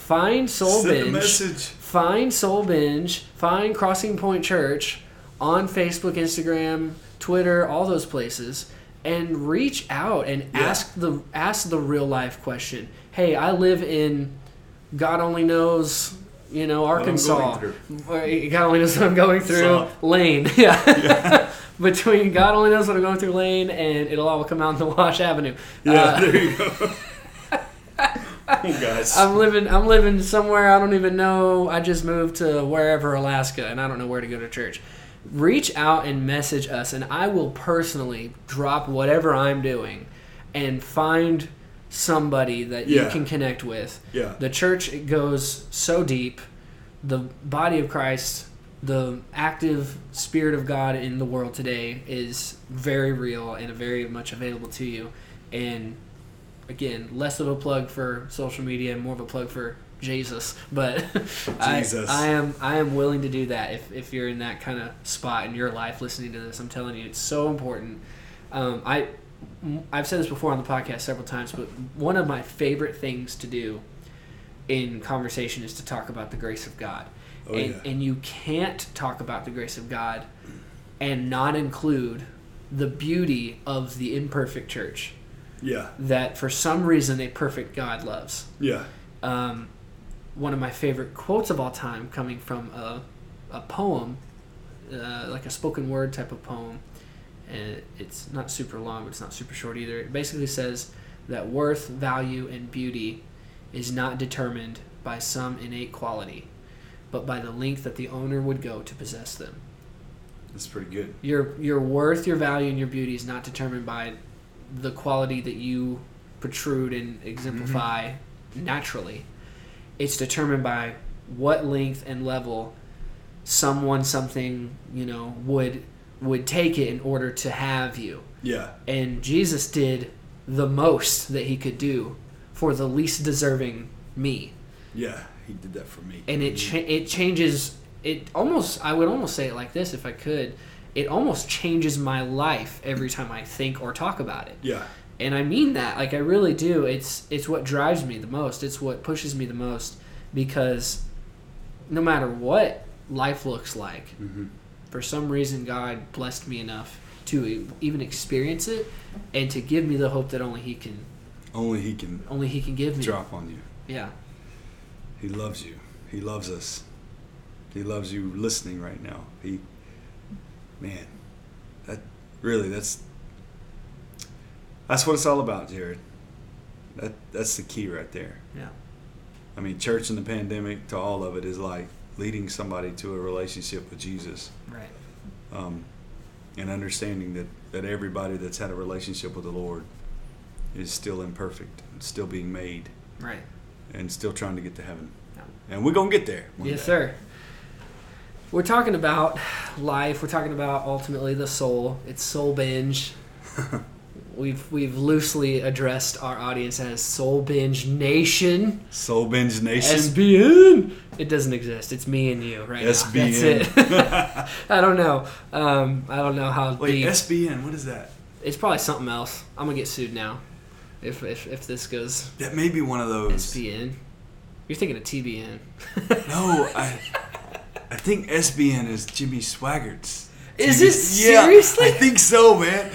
Find Soul Send a Binge message. find Soul Binge, find Crossing Point Church on Facebook, Instagram, Twitter, all those places, and reach out and Yeah. ask the ask the real life question. Hey, I live in God only knows, you know, Arkansas. God only knows what I'm going through. So- Lane, yeah. Between God only knows what I'm going through Lane and it'll all come out in the Wash Avenue. Yeah, Uh, there you go. guys. I'm living I'm living somewhere I don't even know. I just moved to wherever Alaska and I don't know where to go to church. Reach out and message us and I will personally drop whatever I'm doing and find somebody that you can connect with. yeah. The church it goes so deep. The body of Christ, the active spirit of God in the world today is very real and very much available to you. And again, less of a plug for social media and more of a plug for Jesus. But I, I am I am willing to do that if, if you're in that kind of spot in your life listening to this. I'm telling you, it's so important. Um, I I've said this before on the podcast several times, but one of my favorite things to do in conversation is to talk about the grace of God. Oh, and, yeah. and you can't talk about the grace of God and not include the beauty of the imperfect church Yeah. that for some reason a perfect God loves. Yeah. Um, one of my favorite quotes of all time coming from a, a poem, uh, like a spoken word type of poem. And it's not super long, but it's not super short either. It basically says that worth, value, and beauty is not determined by some innate quality, but by the length that the owner would go to possess them. That's pretty good. Your your worth, your value, and your beauty is not determined by the quality that you protrude and exemplify mm-hmm. naturally. It's determined by what length and level someone, something, you know, would would take it in order to have you. Yeah. And Jesus did the most that he could do for the least deserving me Yeah. He did that for me. and it mm-hmm. cha- it changes it almost I would almost say it like this if I could it almost changes my life every time I think or talk about it. Yeah. And I mean that, like I really do. It's it's what drives me the most. It's what pushes me the most because no matter what life looks like, Mm-hmm. for some reason God blessed me enough to even experience it and to give me the hope that only he can Only He can only he can give me. drop on you. Yeah. He loves you. He loves us. He loves you listening right now. He, man, that really that's that's what it's all about, Jared. That that's the key right there. Yeah. I mean, church in the pandemic to all of it is like leading somebody to a relationship with Jesus, Right. um, and understanding that that everybody that's had a relationship with the Lord is still imperfect, still being made, Right. and still trying to get to heaven. Yeah. And we're gonna get there. Yes, day. sir. We're talking about life. We're talking about ultimately the soul. It's soul binge. we've we've loosely addressed our audience as soul binge nation. Soul Binge Nation. SBN. It doesn't exist. It's me and you right SBN. now. That's it. I don't know. Um, I don't know how Wait, deep. SBN, what is that? it's probably something else. I'm gonna get sued now. If if, if this goes That may be one of those. SBN. You're thinking of TBN. No, I I think SBN is Jimmy Swaggart's. Is it Yeah, seriously? I think so, man.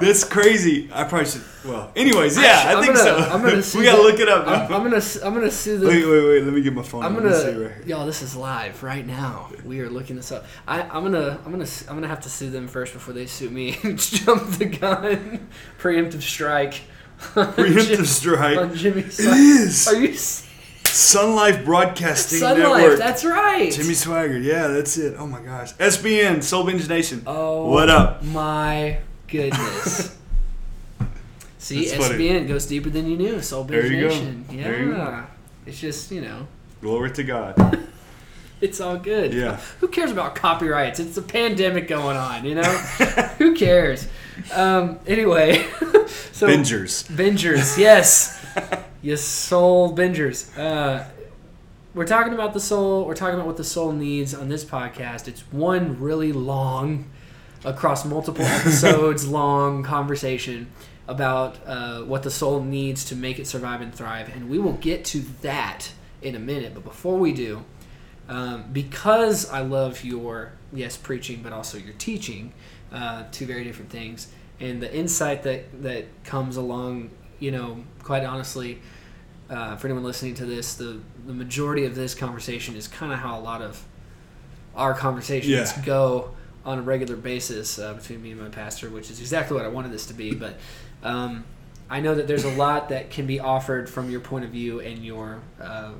That's crazy. I probably should. Well, anyways, yeah, I, I'm think gonna- so. I'm gonna we gotta the- look it up. I'm. I'm gonna I'm gonna sue the wait, wait, wait. Let me get my phone. I'm me see gonna, right here. y'all. This is live right now. We are looking this up. I, I'm gonna, I'm gonna, I'm gonna have to sue them first before they sue me. Jump the gun, preemptive strike. Preemptive strike. Jimmy. It is Are you SonLife Broadcasting Sun Network. Life? That's right. Jimmy Swaggart. Yeah, that's it. Oh my gosh. SBN, Soul Binge Nation. Oh, What up? My goodness. See, That's funny. SBN goes deeper than you knew. Soul There Binge you go. Nation. Yeah. There you go. It's just you know, Glory to God. it's all good. Yeah. Who cares about copyrights? It's a pandemic going on, you know? Who cares? Um, anyway, so Bingers. Bingers, yes. Yes, soul bingers. Uh, we're talking about the soul. We're talking about what the soul needs on this podcast. It's one really long, across multiple episodes long conversation about uh, what the soul needs to make it survive and thrive. And we will get to that in a minute. But before we do, um, because I love your yes preaching, but also your teaching, uh, two very different things, and the insight that that comes along. You know, quite honestly, uh, for anyone listening to this, the the majority of this conversation is kind of how a lot of our conversations Yeah. go on a regular basis uh, between me and my pastor, which is exactly what I wanted this to be. But um, I know that there's a lot that can be offered from your point of view and your uh,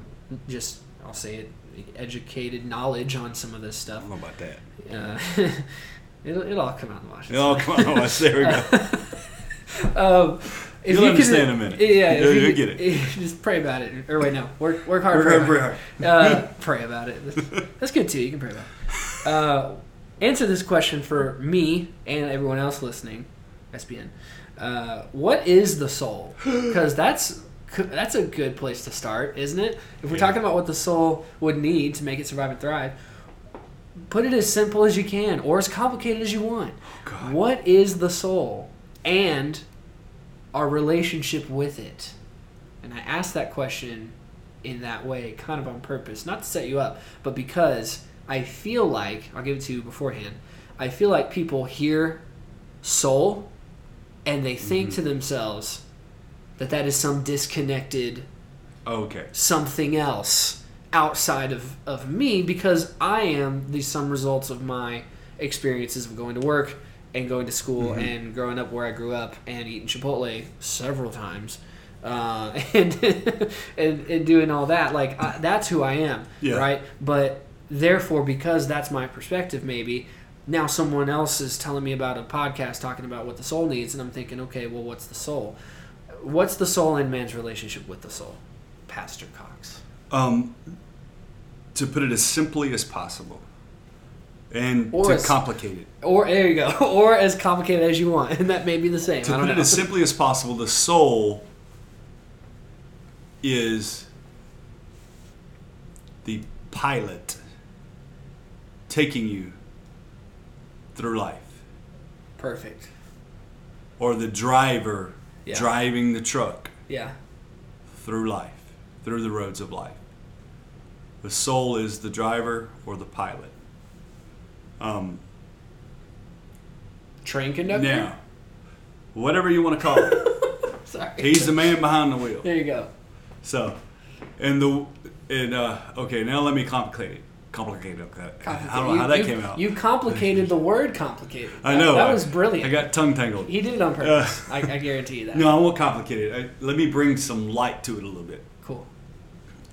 just I'll say it educated knowledge on some of this I stuff. don't know about that. Uh, it'll, it'll all come out in the wash. Oh, fine. come on. There we go. Um, if You'll you understand could, in a minute. Yeah, You'll- you you'll get it. Just pray about it, or wait, no, work work hard. Work pray hard, pray hard. hard. Uh, pray about it. That's good too. You can pray about it. Uh, answer this question for me and everyone else listening. SBN. Uh, what is the soul? Because that's that's a good place to start, isn't it? If we're Yeah. talking about what the soul would need to make it survive and thrive, put it as simple as you can, or as complicated as you want. God. What is the soul and our relationship with it? And I asked that question in that way, kind of on purpose, not to set you up, but because I feel like, I'll give it to you beforehand, I feel like people hear soul and they think Mm-hmm. to themselves that that is some disconnected Okay. something else outside of, of me because I am the sum results of my experiences of going to work and going to school Mhm. and growing up where I grew up and eating Chipotle several times uh, and, and and doing all that like I, that's who I am Yeah. right but therefore because that's my perspective maybe now someone else is telling me about a podcast talking about what the soul needs and I'm thinking okay well what's the soul what's the soul in man's relationship with the soul Pastor Cox Um, to put it as simply as possible, and Or to as- complicate it. Or there you go. Or as complicated as you want, and that may be the same. To I put don't it know. as simply as possible, the soul is the pilot taking you through life, Perfect. or the driver Yeah. driving the truck Yeah. through life, through the roads of life. The soul is the driver or the pilot. Um, Train conductor. now, whatever you want to call it, Sorry. he's the man behind the wheel. There you go. So, and the and uh, okay, now let me complicate it. Complicate it. Okay. I don't know You- how that you- came out. You complicated the word complicated. I know. That, I- was brilliant. I got tongue tangled. he did it on purpose. I, I guarantee you that. No, I won't complicate it. I, let me bring some light to it a little bit. Cool.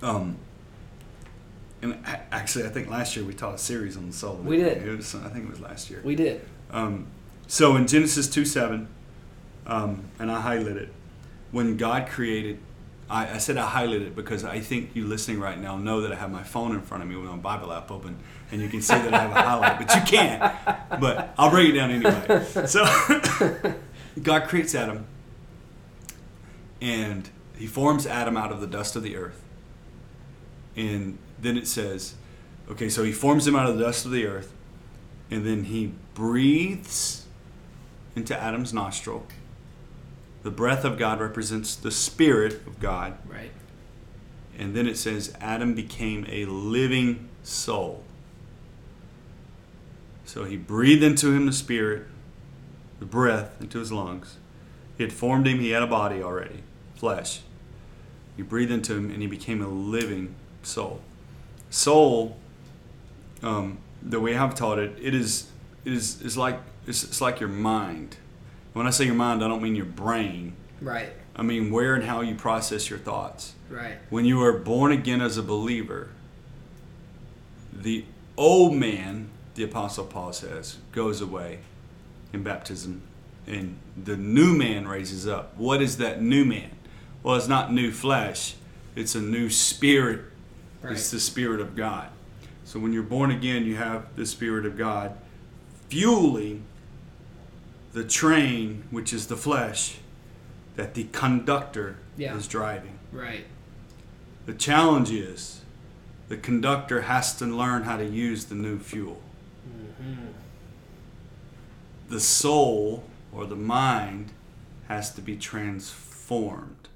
Um, and actually, I think last year we taught a series on the soul. We did. It was, I think it was last year. We did. Um, so in Genesis 2 7, um, and I highlighted it, when God created, I, I said I highlighted it because I think you listening right now know that I have my phone in front of me with my Bible app open, and you can see that I have a highlight, but you can't. But I'll break it down anyway. So God creates Adam, and he forms Adam out of the dust of the earth. And then it says, okay, so he forms him out of the dust of the earth, and then he breathes into Adam's nostril. The breath of God represents the Spirit of God. Right. And then it says, Adam became a living soul. So he breathed into him the Spirit, the breath into his lungs. He had formed him, he had a body already, flesh. He breathed into him, and he became a living soul. Soul, um, the way I've taught it, it is, it is, is like, it's, it's like your mind. When I say your mind, I don't mean your brain. Right. I mean where and how you process your thoughts. Right. When you are born again as a believer, the old man, the Apostle Paul says, goes away in baptism, and the new man raises up. What is that new man? Well, it's not new flesh, it's a new spirit. Right. It's the Spirit of God. So when you're born again, you have the Spirit of God fueling the train, which is the flesh, that the conductor Yeah. is driving. Right. The challenge is the conductor has to learn how to use the new fuel. Mm-hmm. The soul or the mind has to be transformed.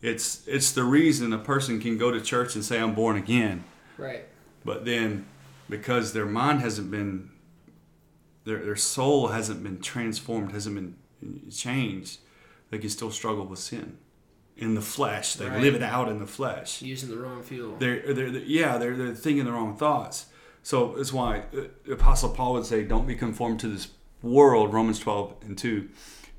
It's it's the reason a person can go to church and say I'm born again, Right. but then because their mind hasn't been their their soul hasn't been transformed, hasn't been changed, they can still struggle with sin in the flesh. They Right. live it out in the flesh Using the wrong fuel. they're, they're, they're- yeah they're, they're thinking the wrong thoughts so that's why uh, apostle paul would say don't be conformed to this world romans 12 and 2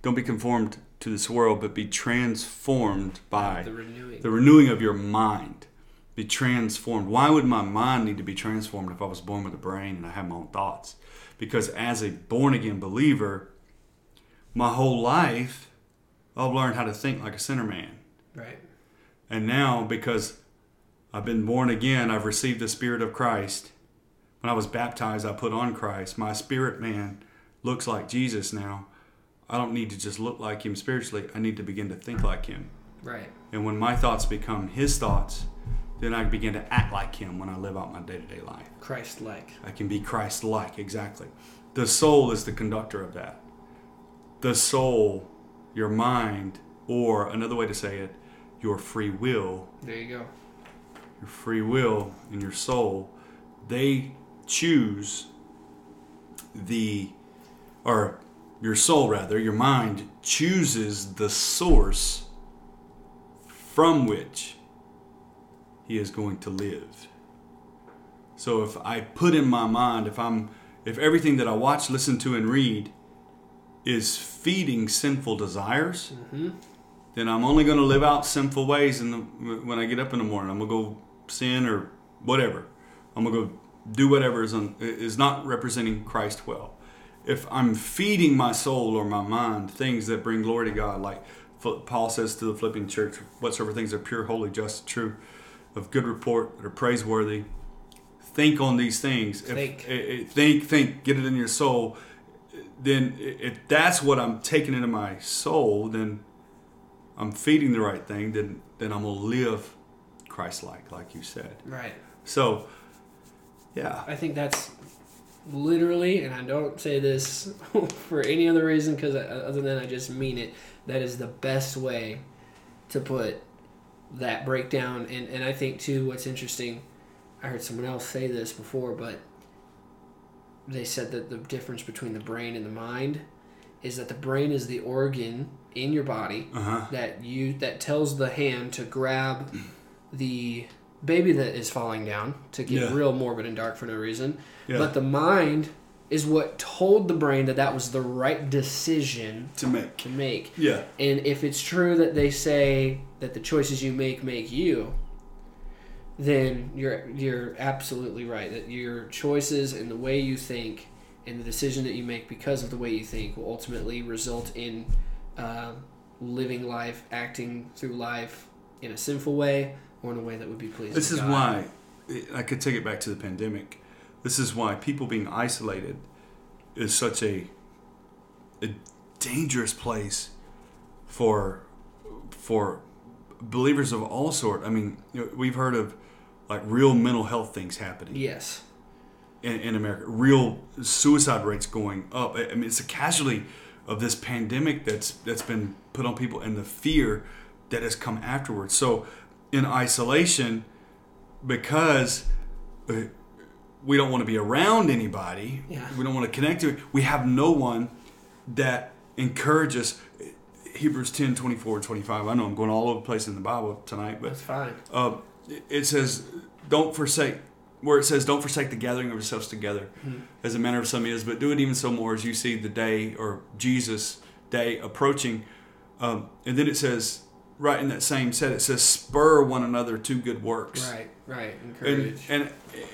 don't be conformed to this world but be transformed by the renewing. the renewing of your mind be transformed why would my mind need to be transformed if i was born with a brain and i have my own thoughts because as a born again believer my whole life i've learned how to think like a sinner man right. and now, because I've been born again, I've received the Spirit of Christ. When I was baptized, I put on Christ. My spirit man looks like Jesus now. I don't need to just look like him spiritually, I need to begin to think like him. Right. And when my thoughts become his thoughts, then I begin to act like him when I live out my day to day life. Christ like. I can be Christ like, exactly. The soul is the conductor of that. The soul, your mind, or another way to say it, your free will There you go. your free will and your soul, they choose the, or your soul rather, your mind chooses the source from which he is going to live. So if I put in my mind, if I'm, if everything that I watch, listen to, and read is feeding sinful desires, mm-hmm. then I'm only going to live out sinful ways in the, when I get up in the morning. I'm going to go sin or whatever. I'm going to go do whatever is, un, is not representing Christ well. If I'm feeding my soul or my mind things that bring glory to God, like Paul says to the Philippian church, whatsoever things are pure, holy, just, true, of good report, that are praiseworthy, think on these things. Think. eh, eh, think, think, get it in your soul. Then, if that's what I'm taking into my soul, then I'm feeding the right thing, then then I'm gonna live Christ like, like you said. Right. So, yeah, I think that's literally, and I don't say this for any other reason because other than I just mean it. That is the best way to put that breakdown. And and I think too, what's interesting, I heard someone else say this before, but they said that the difference between the brain and the mind is that the brain is the organ in your body Uh-huh. that you that tells the hand to grab the baby that is falling down to get Yeah. real morbid and dark for no reason Yeah. but the mind is what told the brain that that was the right decision to make. to make Yeah. and if it's true that they say that the choices you make make you then you're you're absolutely right that your choices and the way you think and the decision that you make because of the way you think will ultimately result in uh, living life, acting through life in a sinful way or in a way that would be pleasing. This is why I could take it back to the pandemic. This is why people being isolated is such a a dangerous place for for believers of all sort. I mean, you know, we've heard of like real mental health things happening Yes. in, in America. Real suicide rates going up. I I mean, it's a casualty of this pandemic that's that's been put on people and the fear that has come afterwards. So, in isolation, because uh, we don't want to be around anybody, Yeah. we don't want to connect to it. We have no one that encourages. Hebrews 10, 24, 25. I know I'm going all over the place in the Bible tonight, but That's fine. uh, it says, "Don't forsake." Where it says, "Don't forsake the gathering of yourselves together," Mhm. as a manner of some is, but do it even so more as you see the day or Jesus' day approaching. Um, and then it says, right in that same set, it says, "Spur one another to good works." Right, right. And Encourage. and uh,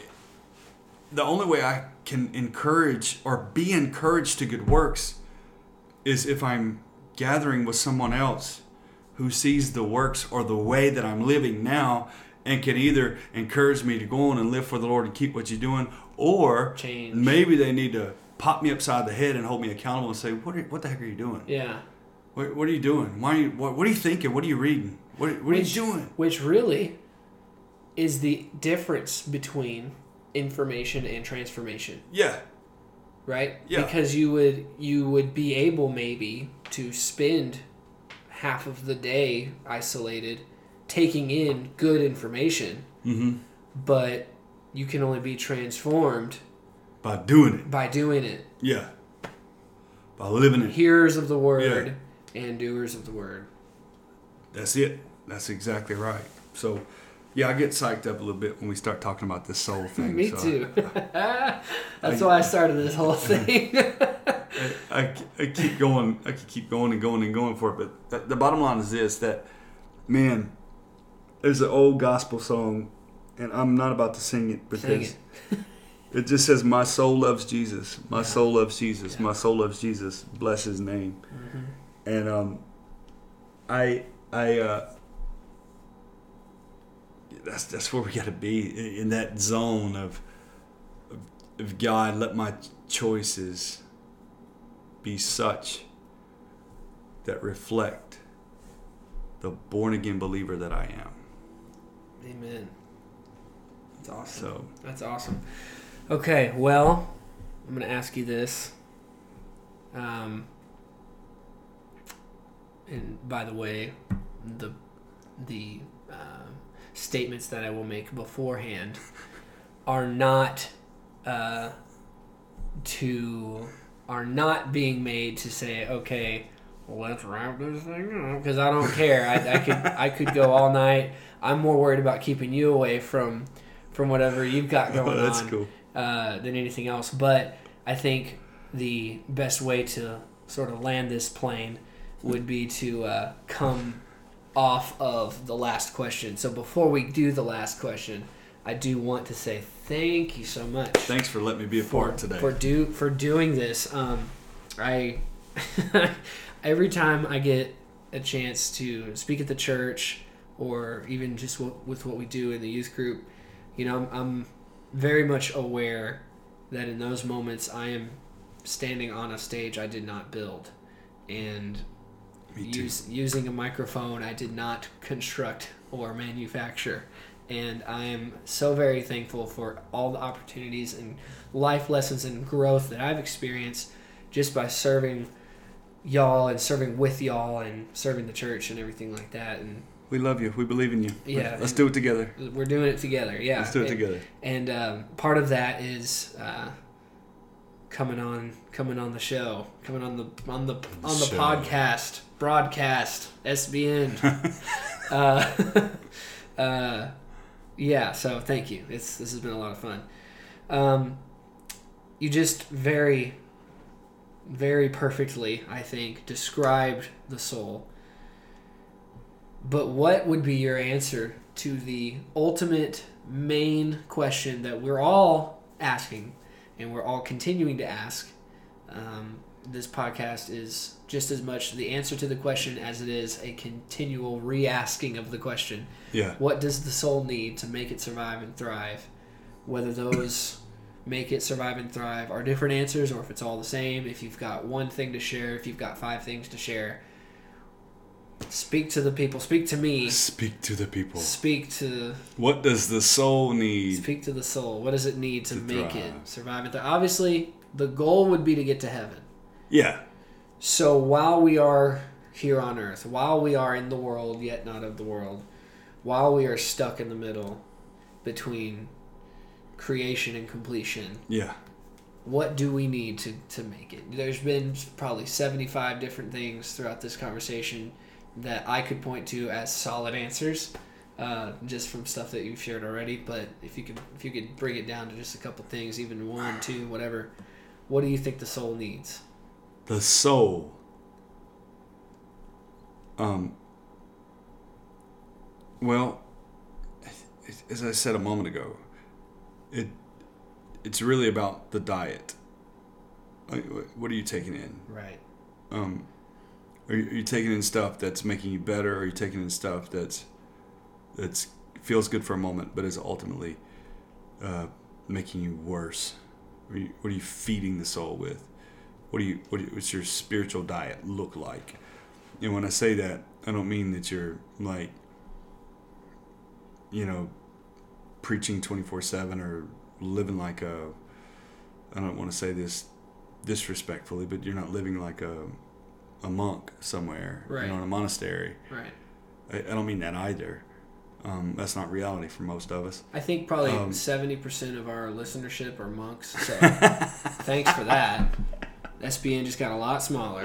the only way I can encourage or be encouraged to good works is if I'm gathering with someone else who sees the works or the way that I'm living now and can either encourage me to go on and live for the Lord and keep what you're doing, or Change. maybe they need to pop me upside the head and hold me accountable and say, "What? Are, what the heck are you doing? yeah. What, what are you doing? Why? Are you, what, what are you thinking? What are you reading? What, what are you Which- doing?" Which really is the difference between information and transformation. Yeah, right? Yeah. Because you would you would be able maybe to spend half of the day isolated, taking in good information, mm-hmm. but you can only be transformed by doing it. by doing it. Yeah. By living it. Hearers of the word and doers of the word. That's it. That's exactly right. So, yeah, I get psyched up a little bit when we start talking about this soul thing. Me so too. That's why I started this whole thing. I, I, I keep going. I could keep going and going and going for it. But the, the bottom line is this: that man, there's an old gospel song, and I'm not about to sing it because Sing it. it just says, "My soul loves Jesus. My Yeah. soul loves Jesus. Yeah. My soul loves Jesus. Bless His name." Mhm. And um, I I uh, that's that's where we got to be in, in that zone of, of of God. Let my choices be such that reflect the born again believer that I am. Amen. That's awesome. So That's awesome. Okay, well, I'm going to ask you this. Um, and by the way, the the uh, statements that I will make beforehand are not uh, to are not being made to say, okay, let's wrap this thing up because I don't care. I, I could I could go all night. I'm more worried about keeping you away from from whatever you've got going that's on cool. uh, than anything else. But I think the best way to sort of land this plane would be to uh, come off of the last question. So before we do the last question, I do want to say thank you so much Thanks for letting me be a for, part today. for do for doing this. Um, I every time I get a chance to speak at the church or even just w- with what we do in the youth group, you know, I'm, I'm very much aware that in those moments I am standing on a stage I did not build, and. Use, using a microphone I did not construct or manufacture. And I am so very thankful for all the opportunities and life lessons and growth that I've experienced just by serving y'all and serving with y'all and serving the church and everything like that. And We love you. We believe in you. Yeah. Let's do it together. we're doing it together. Yeah. Let's do it And- together. and um, part of that is uh, coming on coming on the show coming on the on the on the Show. podcast broadcast sbn uh, uh, yeah so thank you. It's this has been a lot of fun. Um, you just very very perfectly i think described the soul. But what would be your answer to the ultimate main question that we're all asking and we're all continuing to ask? Um, this podcast is just as much the answer to the question as it is a continual re asking of the question. Yeah. What does the soul need to make it survive and thrive? Whether those make it survive and thrive are different answers or if it's all the same, if you've got one thing to share, if you've got five things to share. Speak to the people. Speak to me. Speak to the people. Speak to What does the soul need? speak to the soul. What does it need to, To make thrive. it survive? And th- obviously, the goal would be to get to heaven. Yeah. So while we are here on earth, while we are in the world yet not of the world, while we are stuck in the middle between creation and completion, Yeah. what do we need to, to make it? There's been probably 75 different things throughout this conversation that I could point to as solid answers, uh, just from stuff that you've shared already. But if you could, if you could bring it down to just a couple things, even one, two, whatever, what do you think the soul needs? The soul. Um. Well, as I said a moment ago, it it's really about the diet. What are you taking in? Right. Um, are you, are you taking in stuff that's making you better? Or are you taking in stuff that's that's feels good for a moment, but is ultimately uh, making you worse? Are you, what are you feeding the soul with? What do you what do you, what's your spiritual diet look like? And when I say that, I don't mean that you're like, you know, preaching twenty four seven or living like a. I don't want to say this disrespectfully, but you're not living like a a monk somewhere, Right. you know, in a monastery. Right. I, I don't mean that either. Um, that's not reality for most of us. I think probably Um, seventy percent of our listenership are monks. So thanks for that. SBN just got a lot smaller.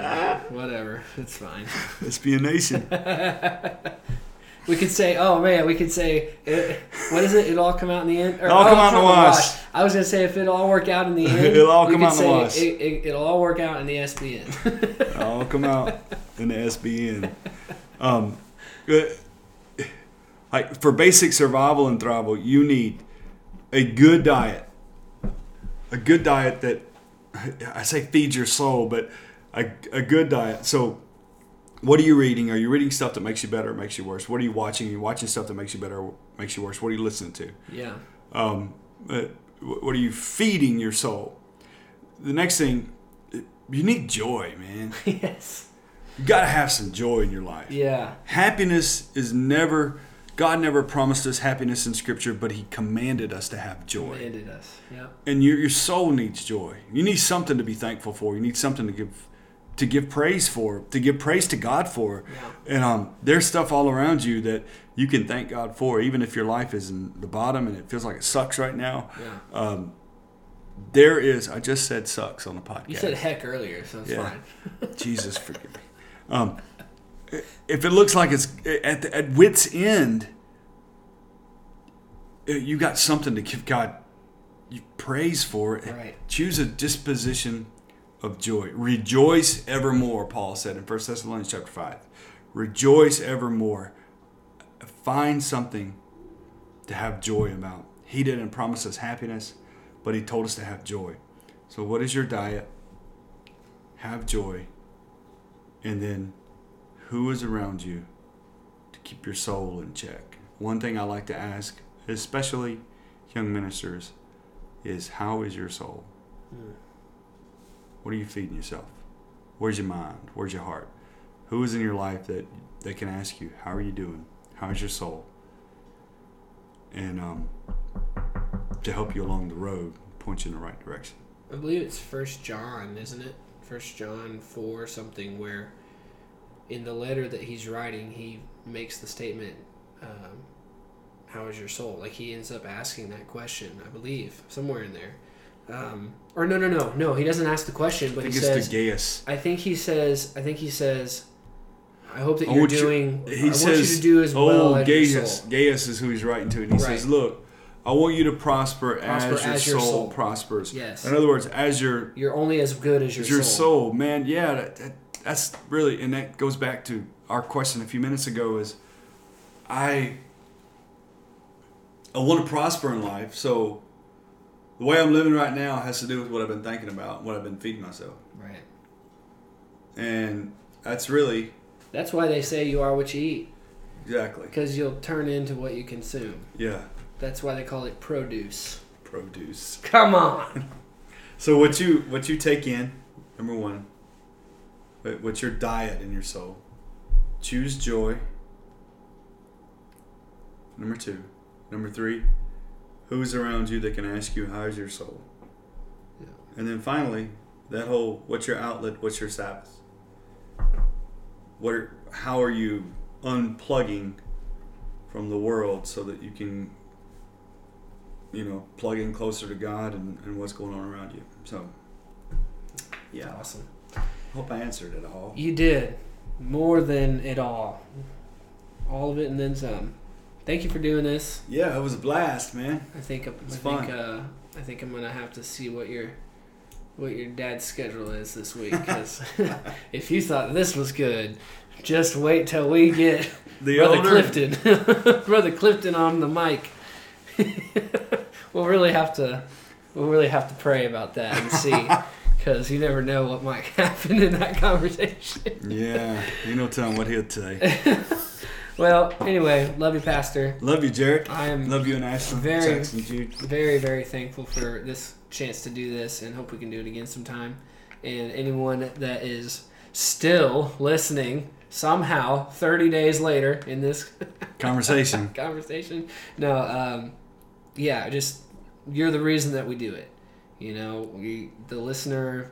Whatever, it's fine. Let's be a nation. We could say, oh man, we could say, it, what is it? It'll all come out in the end. Or, It'll all come out in the wash. I was gonna say if it'll all work out in the end, It'll all come could out in the say wash. It, it, it'll all work out in the SBN. I'll come out in the SBN. Um, uh, like for basic survival and thrival, you need a good diet. A good diet that I say feed your soul, but a, a good diet. So, what are you reading? Are you reading stuff that makes you better or makes you worse? What are you watching? Are you watching stuff that makes you better or makes you worse? What are you listening to? yeah. um, uh, what are you feeding your soul? The next thing, you need joy, man. yes. You gotta have some joy in your life. Yeah. Happiness is never, God never promised us happiness in Scripture, but He commanded us to have joy. Ended us. Yeah. And your your soul needs joy. You need something to be thankful for. You need something to give, to give praise for, to give praise to God for. Yeah. And um, there's stuff all around you that you can thank God for, even if your life is in the bottom and it feels like it sucks right now. Yeah. Um, there is. I just said sucks on the podcast. You said heck earlier, so it's Yeah. fine. Jesus forgive me. Um, if it looks like it's at, the, at wit's end, uh, you got something to give God you praise for. Right. Choose a disposition of joy. Rejoice evermore, Paul said in 1 Thessalonians chapter 5. Rejoice evermore. Find something to have joy about. He didn't promise us happiness, but he told us to have joy. So, what is your diet? Have joy. And then, who is around you to keep your soul in check? One thing I like to ask, especially young ministers, is how is your soul? Mm. What are you feeding yourself? Where's your mind? Where's your heart? Who is in your life that they can ask you, how are you doing? How's your soul? and um, to help you along the road, point you in the right direction. I believe it's First John, isn't it? First John four something where, in the letter that he's writing, he makes the statement, um, "How is your soul?" Like he ends up asking that question. I believe somewhere in there, um, or no, no, no, no. He doesn't ask the question, but he says, Gaius. I think he says. I think he says. I hope that I you're want you- doing. He I want says, you to do as well "Oh, as your Gaius. Gaius is who he's writing to, and he Right. says, "Look, I want you to prosper, Prosper as, your, as your soul, soul. prospers." Yes. In other words, as your You're only as good as your, as your soul. soul, man. Yeah, that, that, that's really, and that goes back to our question a few minutes ago. Is I I want to prosper in life, so the way I'm living right now has to do with what I've been thinking about, what I've been feeding myself, Right. and that's really That's why they say you are what you eat, exactly because you'll turn into what you consume. yeah That's why they call it produce. produce. Come on. So what you what you take in, number one, what's your diet in your soul? Choose joy. Number two, number three, who's around you that can ask you how's your soul? Yeah. And then finally, that whole what's your outlet? What's your Sabbath? What are, how are you unplugging from the world so that you can you know plug in closer to God and, and what's going on around you? So yeah, Awesome. Hope I answered it all. You did more than it all. All of it and then some. Thank you for doing this. Yeah, it was a blast, man. I think I think fun. uh, I think I'm gonna have to see what your what your dad's schedule is this week because if you thought this was good, just wait till we get The Brother Clifton, Brother Clifton on the mic. we'll really have to, we'll really have to pray about that and see, because you never know what might happen in that conversation. Yeah, you know, tell him what he'll say. Well, anyway, love you, Pastor. Love you, Jared. I am Love you and Ashley. Very- Jackson, Jude. very, very thankful for this chance to do this, and hope we can do it again sometime. And anyone that is still listening somehow 30 days later in this Conversation. conversation. No, um, yeah, just you're the reason that we do it. You know, we the listener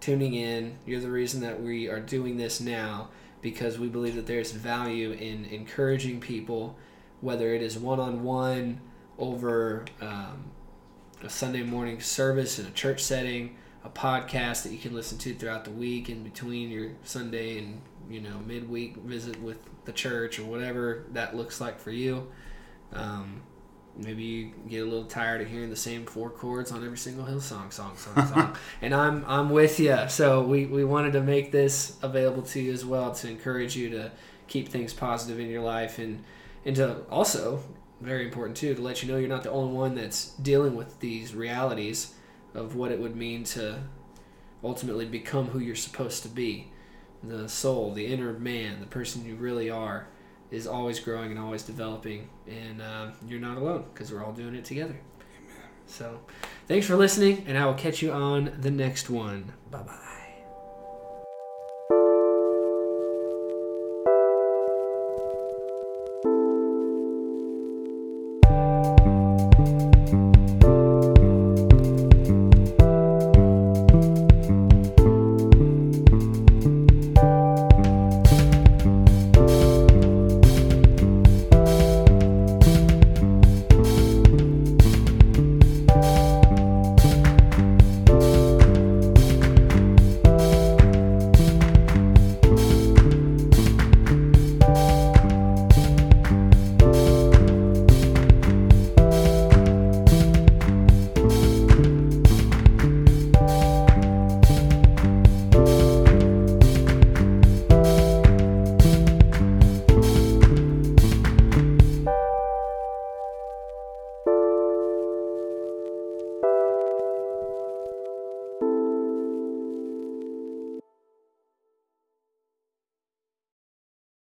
tuning in, you're the reason that we are doing this now because we believe that there's value in encouraging people, whether it is one on one over um, a Sunday morning service in a church setting, a podcast that you can listen to throughout the week in between your Sunday and you know midweek visit with the church or whatever that looks like for you. Um, maybe you get a little tired of hearing the same four chords on every single Hillsong song, song, song. and I'm I'm with you. So we, we wanted to make this available to you as well to encourage you to keep things positive in your life and and to also very important too to let you know you're not the only one that's dealing with these realities of what it would mean to ultimately become who you're supposed to be. The soul, the inner man, the person you really are, is always growing and always developing, and um, you're not alone because we're all doing it together. So, thanks for listening, and I will catch you on the next one. Bye bye.